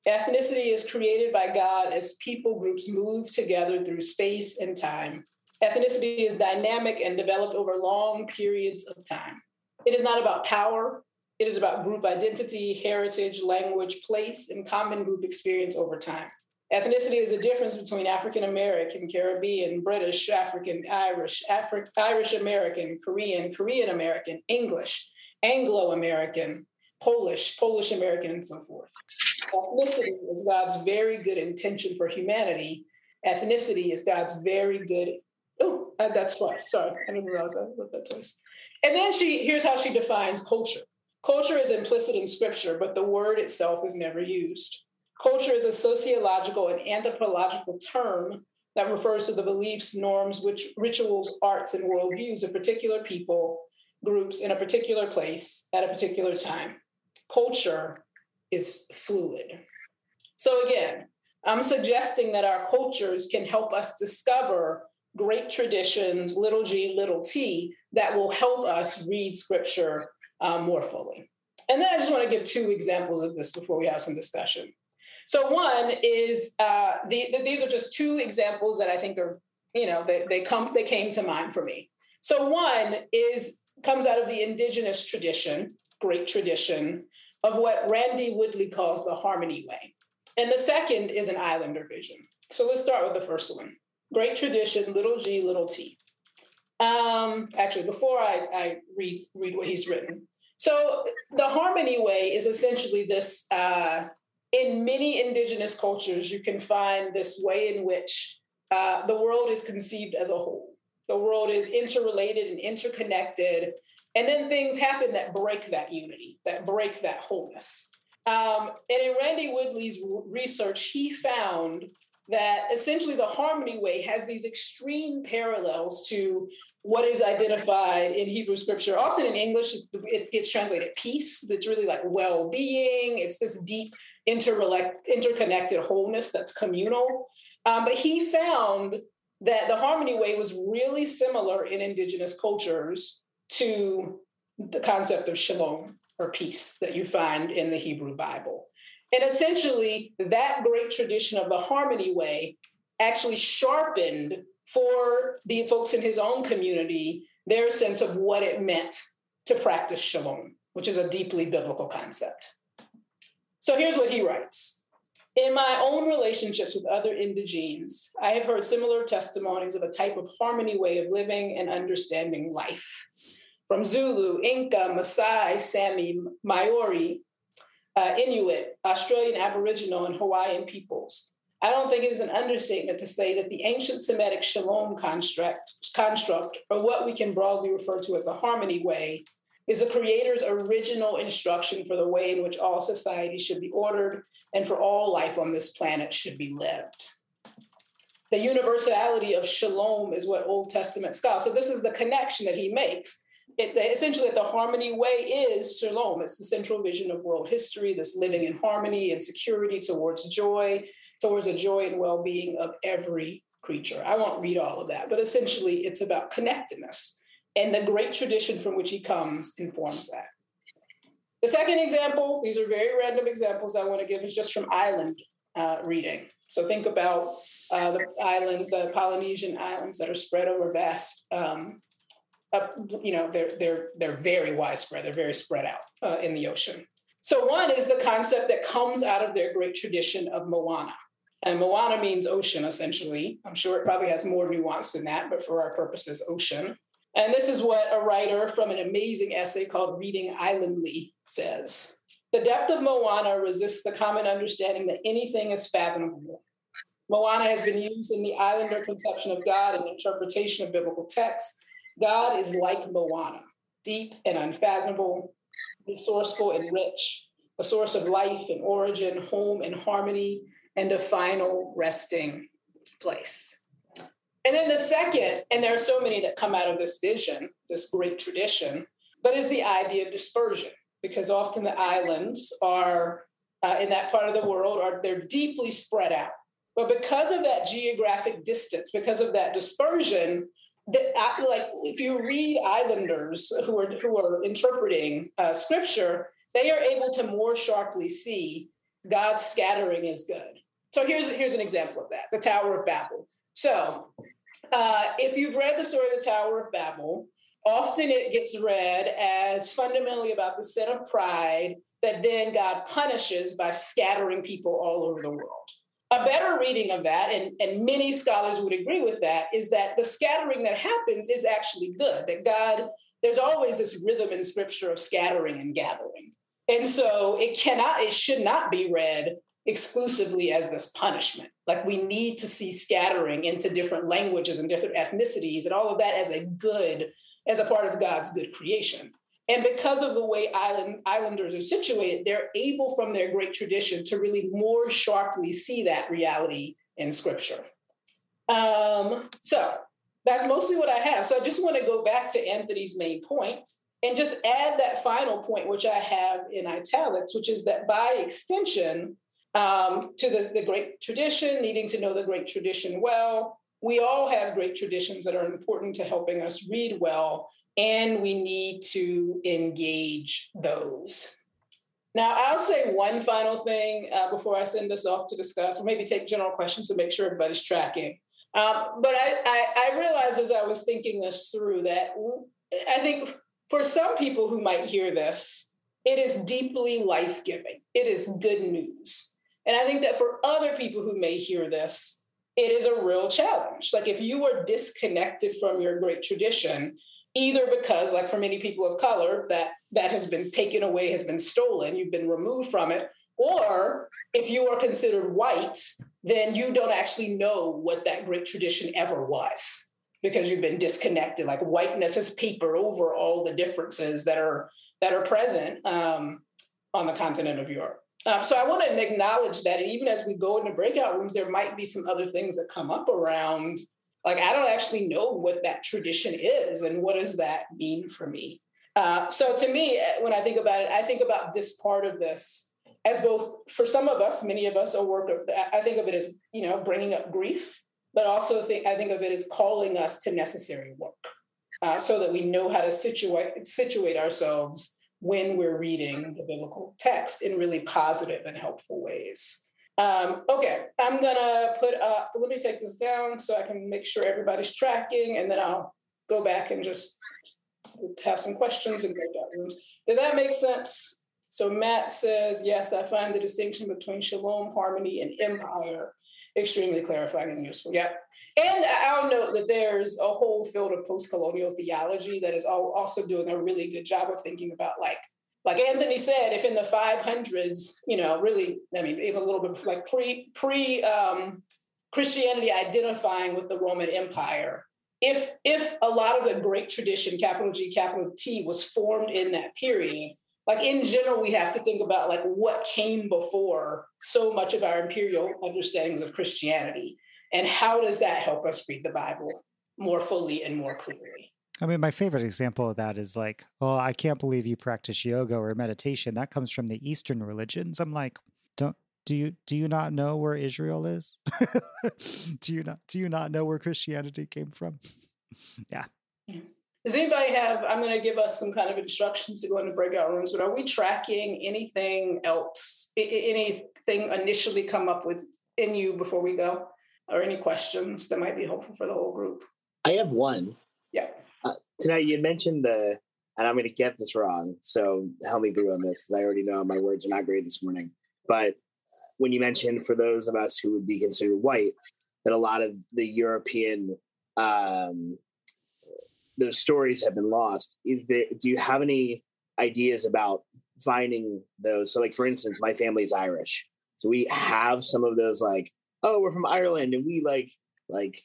Ethnicity is created by God as people groups move together through space and time. Ethnicity is dynamic and developed over long periods of time. It is not about power, it is about group identity, heritage, language, place, and common group experience over time. Ethnicity is the difference between African American, Caribbean, British, African, Irish, Afri- Irish American, Korean, Korean American, English, Anglo American, Polish, Polish American, and so forth. Ethnicity is God's very good intention for humanity. Ethnicity is God's very good. Oh, uh, that's twice. Sorry, I didn't realize I wrote that twice. And then she here's how she defines culture. Culture is implicit in scripture, but the word itself is never used. Culture is a sociological and anthropological term that refers to the beliefs, norms, which, rituals, arts, and worldviews of particular people, groups in a particular place at a particular time. Culture is fluid. So, again, I'm suggesting that our cultures can help us discover great traditions, little g, little t, that will help us read scripture um, more fully. And then I just want to give two examples of this before we have some discussion. So one is uh, the, the, these are just two examples that I think are you know they, they come they came to mind for me. So one is comes out of the indigenous tradition, great tradition of what Randy Woodley calls the harmony way. And the second is an islander vision. So let's start with the first one. Great tradition, little g, little t. Um, actually, before I, I read, read what he's written. So the harmony way is essentially this, uh, in many indigenous cultures, you can find this way in which uh, the world is conceived as a whole. The world is interrelated and interconnected. And then things happen that break that unity, that break that wholeness. Um, and in Randy Woodley's research, he found that essentially the harmony way has these extreme parallels to what is identified in Hebrew scripture. Often in English, it gets translated peace. That's really like well being. It's this deep, interconnected wholeness that's communal. Um, but he found that the harmony way was really similar in indigenous cultures to the concept of shalom or peace that you find in the Hebrew Bible. And essentially, that great tradition of the harmony way actually sharpened for the folks in his own community their sense of what it meant to practice shalom, which is a deeply biblical concept. So here's what he writes. In my own relationships with other indigenes, I have heard similar testimonies of a type of harmony way of living and understanding life. From Zulu, Inca, Maasai, Sami, Maori, uh, Inuit, Australian Aboriginal, and Hawaiian peoples. I don't think it is an understatement to say that the ancient Semitic shalom construct, construct, or what we can broadly refer to as a harmony way, is the Creator's original instruction for the way in which all society should be ordered and for all life on this planet should be lived. The universality of shalom is what Old Testament scholars, so this is the connection that he makes it, essentially the harmony way is shalom. It's the central vision of world history, this living in harmony and security towards joy, towards the joy and well-being of every creature. I won't read all of that, but essentially it's about connectedness. And the great tradition from which he comes informs that. The second example, these are very random examples I want to give, is just from island uh, reading. So think about uh, the island, the Polynesian islands that are spread over vast um, uh, you know, they're they're they're very widespread. They're very spread out uh, in the ocean. So one is the concept that comes out of their great tradition of Moana. And Moana means ocean, essentially. I'm sure it probably has more nuance than that, but for our purposes, ocean. And this is what a writer from an amazing essay called Reading Islandly says. The depth of Moana resists the common understanding that anything is fathomable. Moana has been used in the islander conception of God and interpretation of biblical texts God is like Moana, deep and unfathomable, resourceful and rich, a source of life and origin, home and harmony, and a final resting place. And then the second, and there are so many that come out of this vision, this great tradition, but is the idea of dispersion, because often the islands are uh, in that part of the world are they're deeply spread out. But because of that geographic distance, because of that dispersion, that like if you read islanders who are who are interpreting uh, scripture they are able to more sharply see god's scattering is good so here's here's an example of that the tower of babel so uh, if you've read the story of the tower of babel often it gets read as fundamentally about the sin of pride that then god punishes by scattering people all over the world a better reading of that, and, and many scholars would agree with that, is that the scattering that happens is actually good. That God, there's always this rhythm in scripture of scattering and gathering. And so it cannot, it should not be read exclusively as this punishment. Like we need to see scattering into different languages and different ethnicities and all of that as a good, as a part of God's good creation. And because of the way island islanders are situated, they're able from their great tradition to really more sharply see that reality in scripture. Um, so that's mostly what I have. So I just want to go back to Anthony's main point and just add that final point, which I have in italics, which is that by extension, um, to the, the great tradition, needing to know the great tradition well, we all have great traditions that are important to helping us read well, and we need to engage those. Now, I'll say one final thing uh, before I send this off to discuss, or maybe take general questions to make sure everybody's tracking. Um, but I, I, I realized as I was thinking this through that I think for some people who might hear this, it is deeply life giving. It is good news. And I think that for other people who may hear this, it is a real challenge. Like if you are disconnected from your great tradition, either because, like for many people of color, that that has been taken away, has been stolen, you've been removed from it, or if you are considered white, then you don't actually know what that great tradition ever was because you've been disconnected. Like whiteness has papered over all the differences that are that are present um, on the continent of Europe. Um, so I want to acknowledge that, even as we go into breakout rooms, there might be some other things that come up around. Like I don't actually know what that tradition is, and what does that mean for me. Uh, so to me, eh, when I think about it, I think about this part of this as both for some of us, many of us, a work of. I think of it as you know bringing up grief, but also think I think of it as calling us to necessary work, uh, so that we know how to situate situate ourselves when we're reading the biblical text in really positive and helpful ways. Um, okay, I'm gonna put up, let me take this down so I can make sure everybody's tracking and then I'll go back and just have some questions and breakout rooms. Did that make sense? So Matt says, yes, I find the distinction between shalom, harmony, and empire extremely clarifying and useful. Yeah. And I'll note that there's a whole field of post-colonial theology that is also doing a really good job of thinking about like like Anthony said, if in the 500s, you know, really, I mean, even a little bit like pre pre um, Christianity identifying with the Roman Empire, if if a lot of the great tradition, capital G, capital T, was formed in that period, like in general, we have to think about like what came before so much of our imperial understandings of Christianity, and how does that help us read the Bible more fully and more clearly. I mean, my favorite example of that is like, oh, I can't believe you practice yoga or meditation. That comes from the Eastern religions. I'm like, don't do you do you not know where Israel is? do you not do you not know where Christianity came from? yeah. Does anybody have? I'm going to give us some kind of instructions to go into breakout rooms, but are we tracking anything else? Anything initially come up with in you before we go, or any questions that might be helpful for the whole group? I have one. Yeah. Uh, tonight you mentioned the, and I'm going to get this wrong, so help me through on this because I already know my words are not great this morning. But when you mentioned for those of us who would be considered white, that a lot of the European um, those stories have been lost is there do you have any ideas about finding those? So like for instance my family's irish. So we have some of those like oh we're from ireland and we like like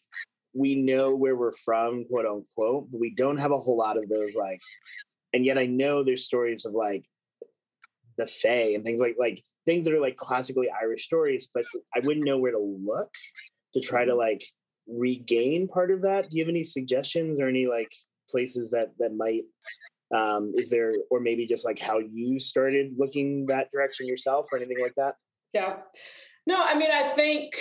we know where we're from quote unquote but we don't have a whole lot of those like and yet i know there's stories of like the fae and things like like things that are like classically irish stories but i wouldn't know where to look to try to like regain part of that. Do you have any suggestions or any like places that that might um is there or maybe just like how you started looking that direction yourself or anything like that? Yeah. No i mean i think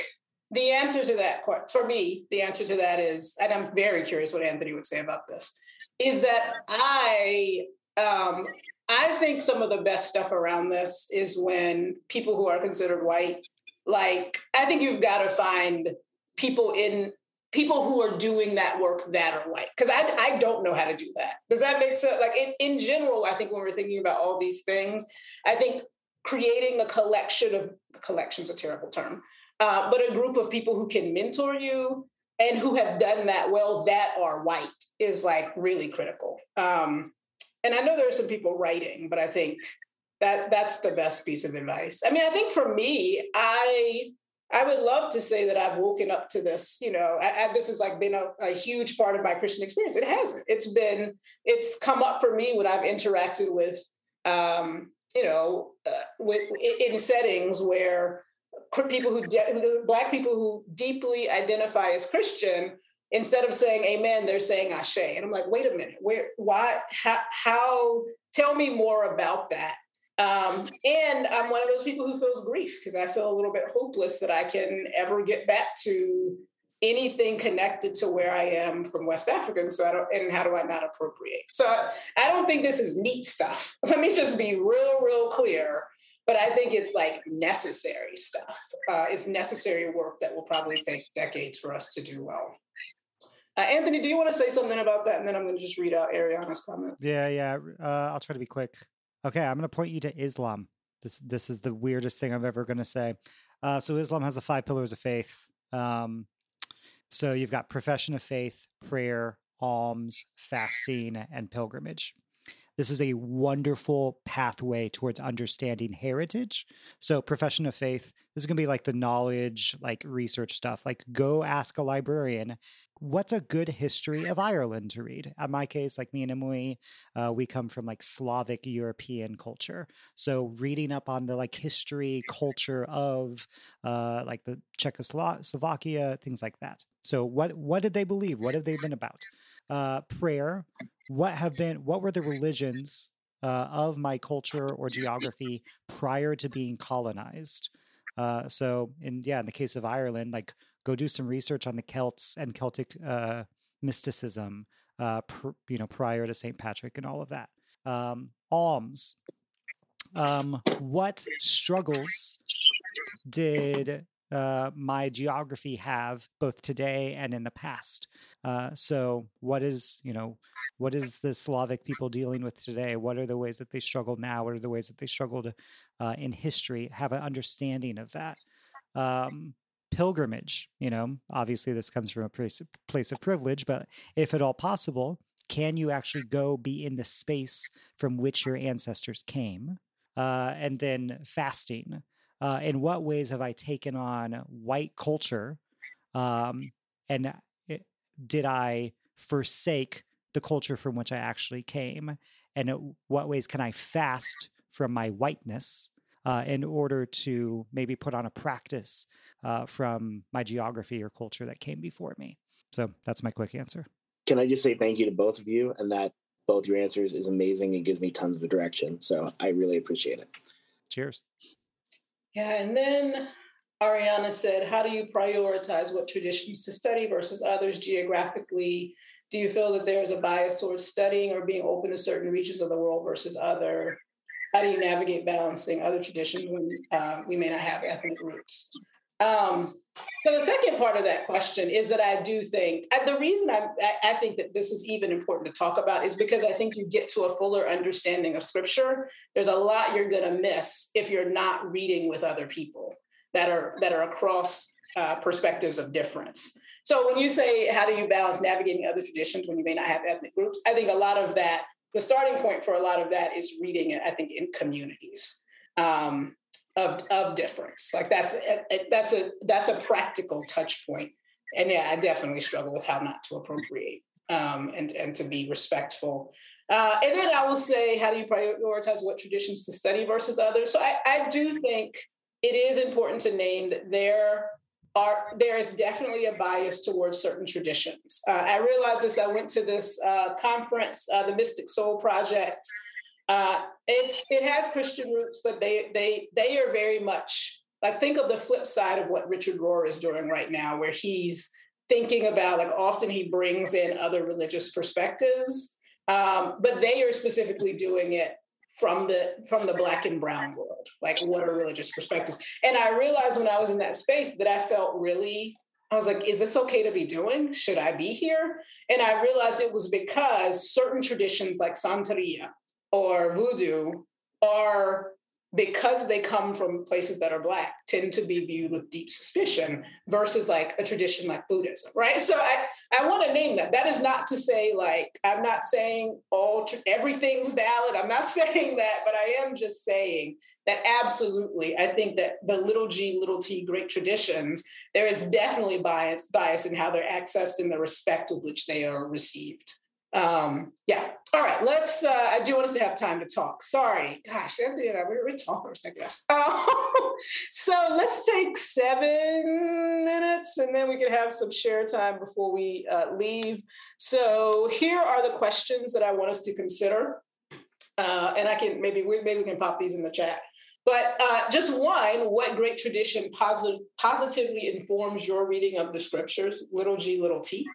the answer to that for me the answer to that is and i'm very curious what anthony would say about this is that i um i think some of the best stuff around this is when people who are considered white like i think you've got to find people in people who are doing that work that are white because I, I don't know how to do that. Does that make sense? Like in, in general i think when we're thinking about all these things i think creating a collection of collections a terrible term uh, but a group of people who can mentor you and who have done that well that are white is like really critical. Um, and i know there are some people writing but i think that that's the best piece of advice. I mean i think for me i I would love to say that I've woken up to this. You know, I, I, this has like been a, a, huge part of my Christian experience. It hasn't. It's been. It's come up for me when I've interacted with, um, you know, uh, with in settings where people who de- black people who deeply identify as Christian, instead of saying Amen, they're saying Ashe, and I'm like, wait a minute, where, why, how, how? Tell me more about that um, and I'm one of those people who feels grief because I feel a little bit hopeless that I can ever get back to anything connected to where I am from West Africa. And so I don't, and how do I not appropriate? So I don't think this is neat stuff. Let me just be real, real clear. But I think it's like necessary stuff. Uh, it's necessary work that will probably take decades for us to do well. Uh, Anthony, do you want to say something about that? And then I'm going to just read out Ariana's comment. Yeah, yeah. Uh, I'll try to be quick. Okay, I'm going to point you to Islam. This this is the weirdest thing I'm ever going to say. Uh, so Islam has the five pillars of faith. Um, so you've got profession of faith, prayer, alms, fasting, and pilgrimage. This is a wonderful pathway towards understanding heritage. So, profession of faith, this is going to be like the knowledge, like research stuff. Like, go ask a librarian what's a good history of Ireland to read? In my case, like me and Emily, uh, we come from like Slavic European culture. So reading up on the like history, culture of uh, like the Czechoslovakia, things like that. So what what did they believe? What have they been about? Uh, prayer. What have been? What were the religions uh, of my culture or geography prior to being colonized? Uh, so in yeah, in the case of Ireland, like go do some research on the Celts and Celtic uh, mysticism, uh, pr- you know, prior to St. Patrick and all of that. Um, alms. Um, what struggles did uh, my geography have both today and in the past? Uh, so, what is you know, what is the Slavic people dealing with today? What are the ways that they struggle now? What are the ways that they struggled uh, in history? Have an understanding of that. Um, pilgrimage. You know, obviously this comes from a place, of privilege, but if at all possible, can you actually go be in the space from which your ancestors came? Uh, and then fasting. Uh, in what ways have I taken on white culture? Um, and it, did I forsake the culture from which I actually came? And what ways can I fast from my whiteness uh, in order to maybe put on a practice uh, from my geography or culture that came before me. So that's my quick answer. Can I just say thank you to both of you and that both your answers is amazing and gives me tons of direction. So I really appreciate it. Cheers. Yeah, and then Ariana said, How do you prioritize what traditions to study versus others geographically? Do you feel that there is a bias towards studying or being open to certain regions of the world versus other? How do you navigate balancing other traditions when uh, we may not have ethnic roots? Um, so the second part of that question is that I do think the reason I, I think that this is even important to talk about is because I think you get to a fuller understanding of scripture. There's a lot you're going to miss if you're not reading with other people that are that are across uh, perspectives of difference. So when you say how do you balance navigating other traditions when you may not have ethnic groups, I think a lot of that the starting point for a lot of that is reading it, I think, in communities um, of, of difference. Like that's a, that's a that's a practical touch point. And yeah, I definitely struggle with how not to appropriate um, and and to be respectful. Uh, and then I will say, how do you prioritize what traditions to study versus others? So I, I do think it is important to name that there are there is definitely a bias towards certain traditions. Uh, I realized this. I went to this uh, conference, uh, the Mystic Soul Project. Uh, it's it has Christian roots, but they they they are very much like think of the flip side of what Richard Rohr is doing right now, where he's thinking about like often he brings in other religious perspectives, um, but they are specifically doing it from the from the black and brown world like what are religious perspectives? And i realized when i was in that space that i felt really i was like is this okay to be doing? Should i be here? And i realized it was because certain traditions like santeria or voodoo are because they come from places that are black tend to be viewed with deep suspicion versus like a tradition like buddhism right? So i i want to name that. That is not to say like i'm not saying all everything's valid. I'm not saying that but i am just saying that absolutely, I think that the little g, little t great traditions, there is definitely bias, bias in how they're accessed and the respect with which they are received. Um, yeah. All right. Let's. Uh, I do want us to have time to talk. Sorry. Gosh, Anthony and I we're, we're talkers, I guess. Um, so let's take seven minutes, and then we can have some share time before we uh, leave. So here are the questions that I want us to consider, uh, and I can maybe we, maybe we can pop these in the chat. But uh, just one, what great tradition posit- positively informs your reading of the scriptures? Little g, little t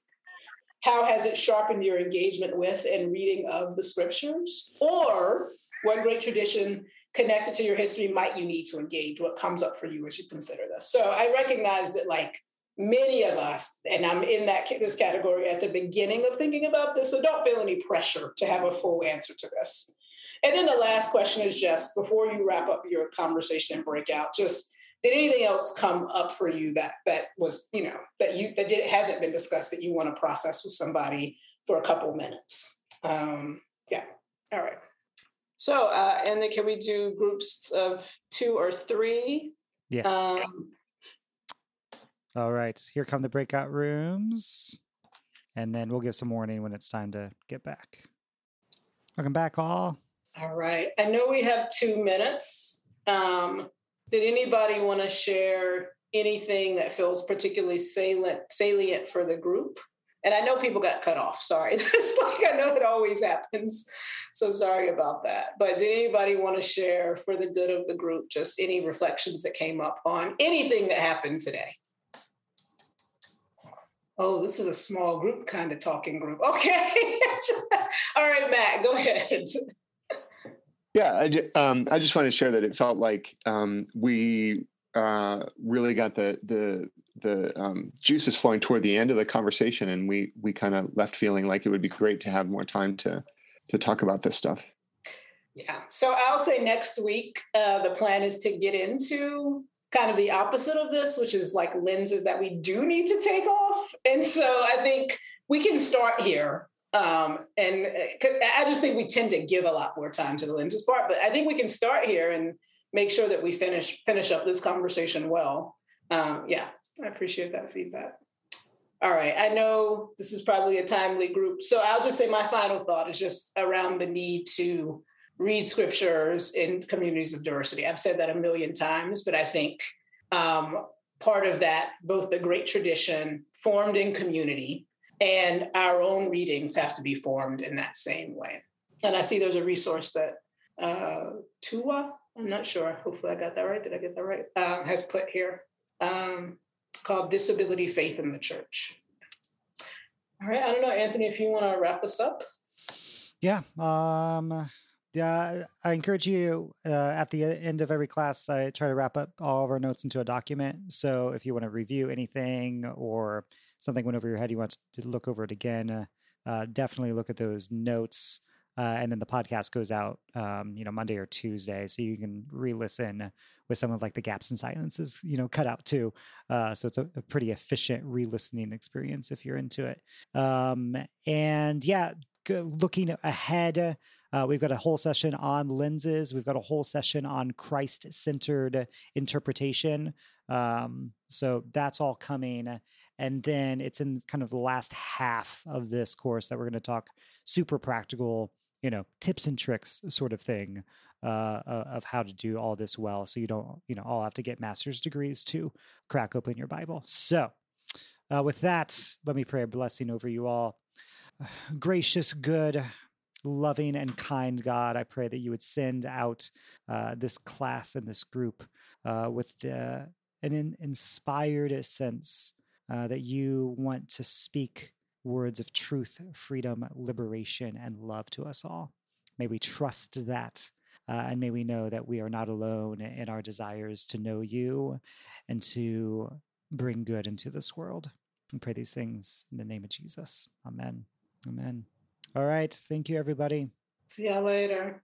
how has it sharpened your engagement with and reading of the scriptures? Or what great tradition connected to your history might you need to engage? What comes up for you as you consider this? So I recognize that, like many of us, and I'm in that this category at the beginning of thinking about this, so don't feel any pressure to have a full answer to this. And then the last question is just before you wrap up your conversation and breakout, just did anything else come up for you that that was you know that you that did hasn't been discussed that you want to process with somebody for a couple minutes? Um yeah all right. So uh and then can we do groups of two or three? Yes. Um, all right here come the breakout rooms and then we'll give some warning when it's time to get back. Welcome back all. All right i know we have two minutes. Um did anybody want to share anything that feels particularly salient salient for the group? And I know people got cut off. Sorry. It's like I know it always happens. So sorry about that. But did anybody want to share for the good of the group just any reflections that came up on anything that happened today? Oh, this is a small group kind of talking group. Okay. All right, Matt, go ahead. Yeah, I, um, I just want to share that it felt like um, we uh, really got the the the um, juices flowing toward the end of the conversation, and we we kind of left feeling like it would be great to have more time to to talk about this stuff. Yeah. So I'll say next week uh, the plan is to get into kind of the opposite of this, which is like lenses that we do need to take off, and so I think we can start here um, and uh, I just think we tend to give a lot more time to the lenses part, but I think we can start here and make sure that we finish finish up this conversation well. Um, yeah, I appreciate that feedback. All right, I know this is probably a timely group, so I'll just say my final thought is just around the need to read scriptures in communities of diversity. I've said that a million times, but I think um, part of that, both the great tradition formed in community and our own readings have to be formed in that same way. And I see there's a resource that uh, Tua, I'm not sure, hopefully I got that right. Did I get that right? Um, has put here um, called Disability Faith in the Church. All right, I don't know, Anthony, if you want to wrap us up. Yeah. Um, yeah, I encourage you uh, at the end of every class, I try to wrap up all of our notes into a document. So if you want to review anything or something went over your head, you want to look over it again, uh, uh, definitely look at those notes. Uh, and then the podcast goes out, um, you know, Monday or Tuesday, so you can re-listen with some of like the gaps and silences, you know, cut out too. Uh, so it's a, a, pretty efficient re-listening experience if you're into it. Um, and yeah, looking ahead, uh, we've got a whole session on lenses. We've got a whole session on Christ centered interpretation. Um, so that's all coming. And then it's in kind of the last half of this course that we're going to talk super practical, you know, tips and tricks sort of thing uh, of how to do all this well. So you don't, you know, all have to get master's degrees to crack open your Bible. So uh, with that, let me pray a blessing over you all. Gracious, good, loving, and kind God, I pray that you would send out uh, this class and this group uh, with the, an in, inspired sense uh, that you want to speak words of truth, freedom, liberation, and love to us all. May we trust that. Uh, and may we know that we are not alone in our desires to know you and to bring good into this world. We pray these things in the name of Jesus. Amen. Amen. All right. Thank you, everybody. See y'all later.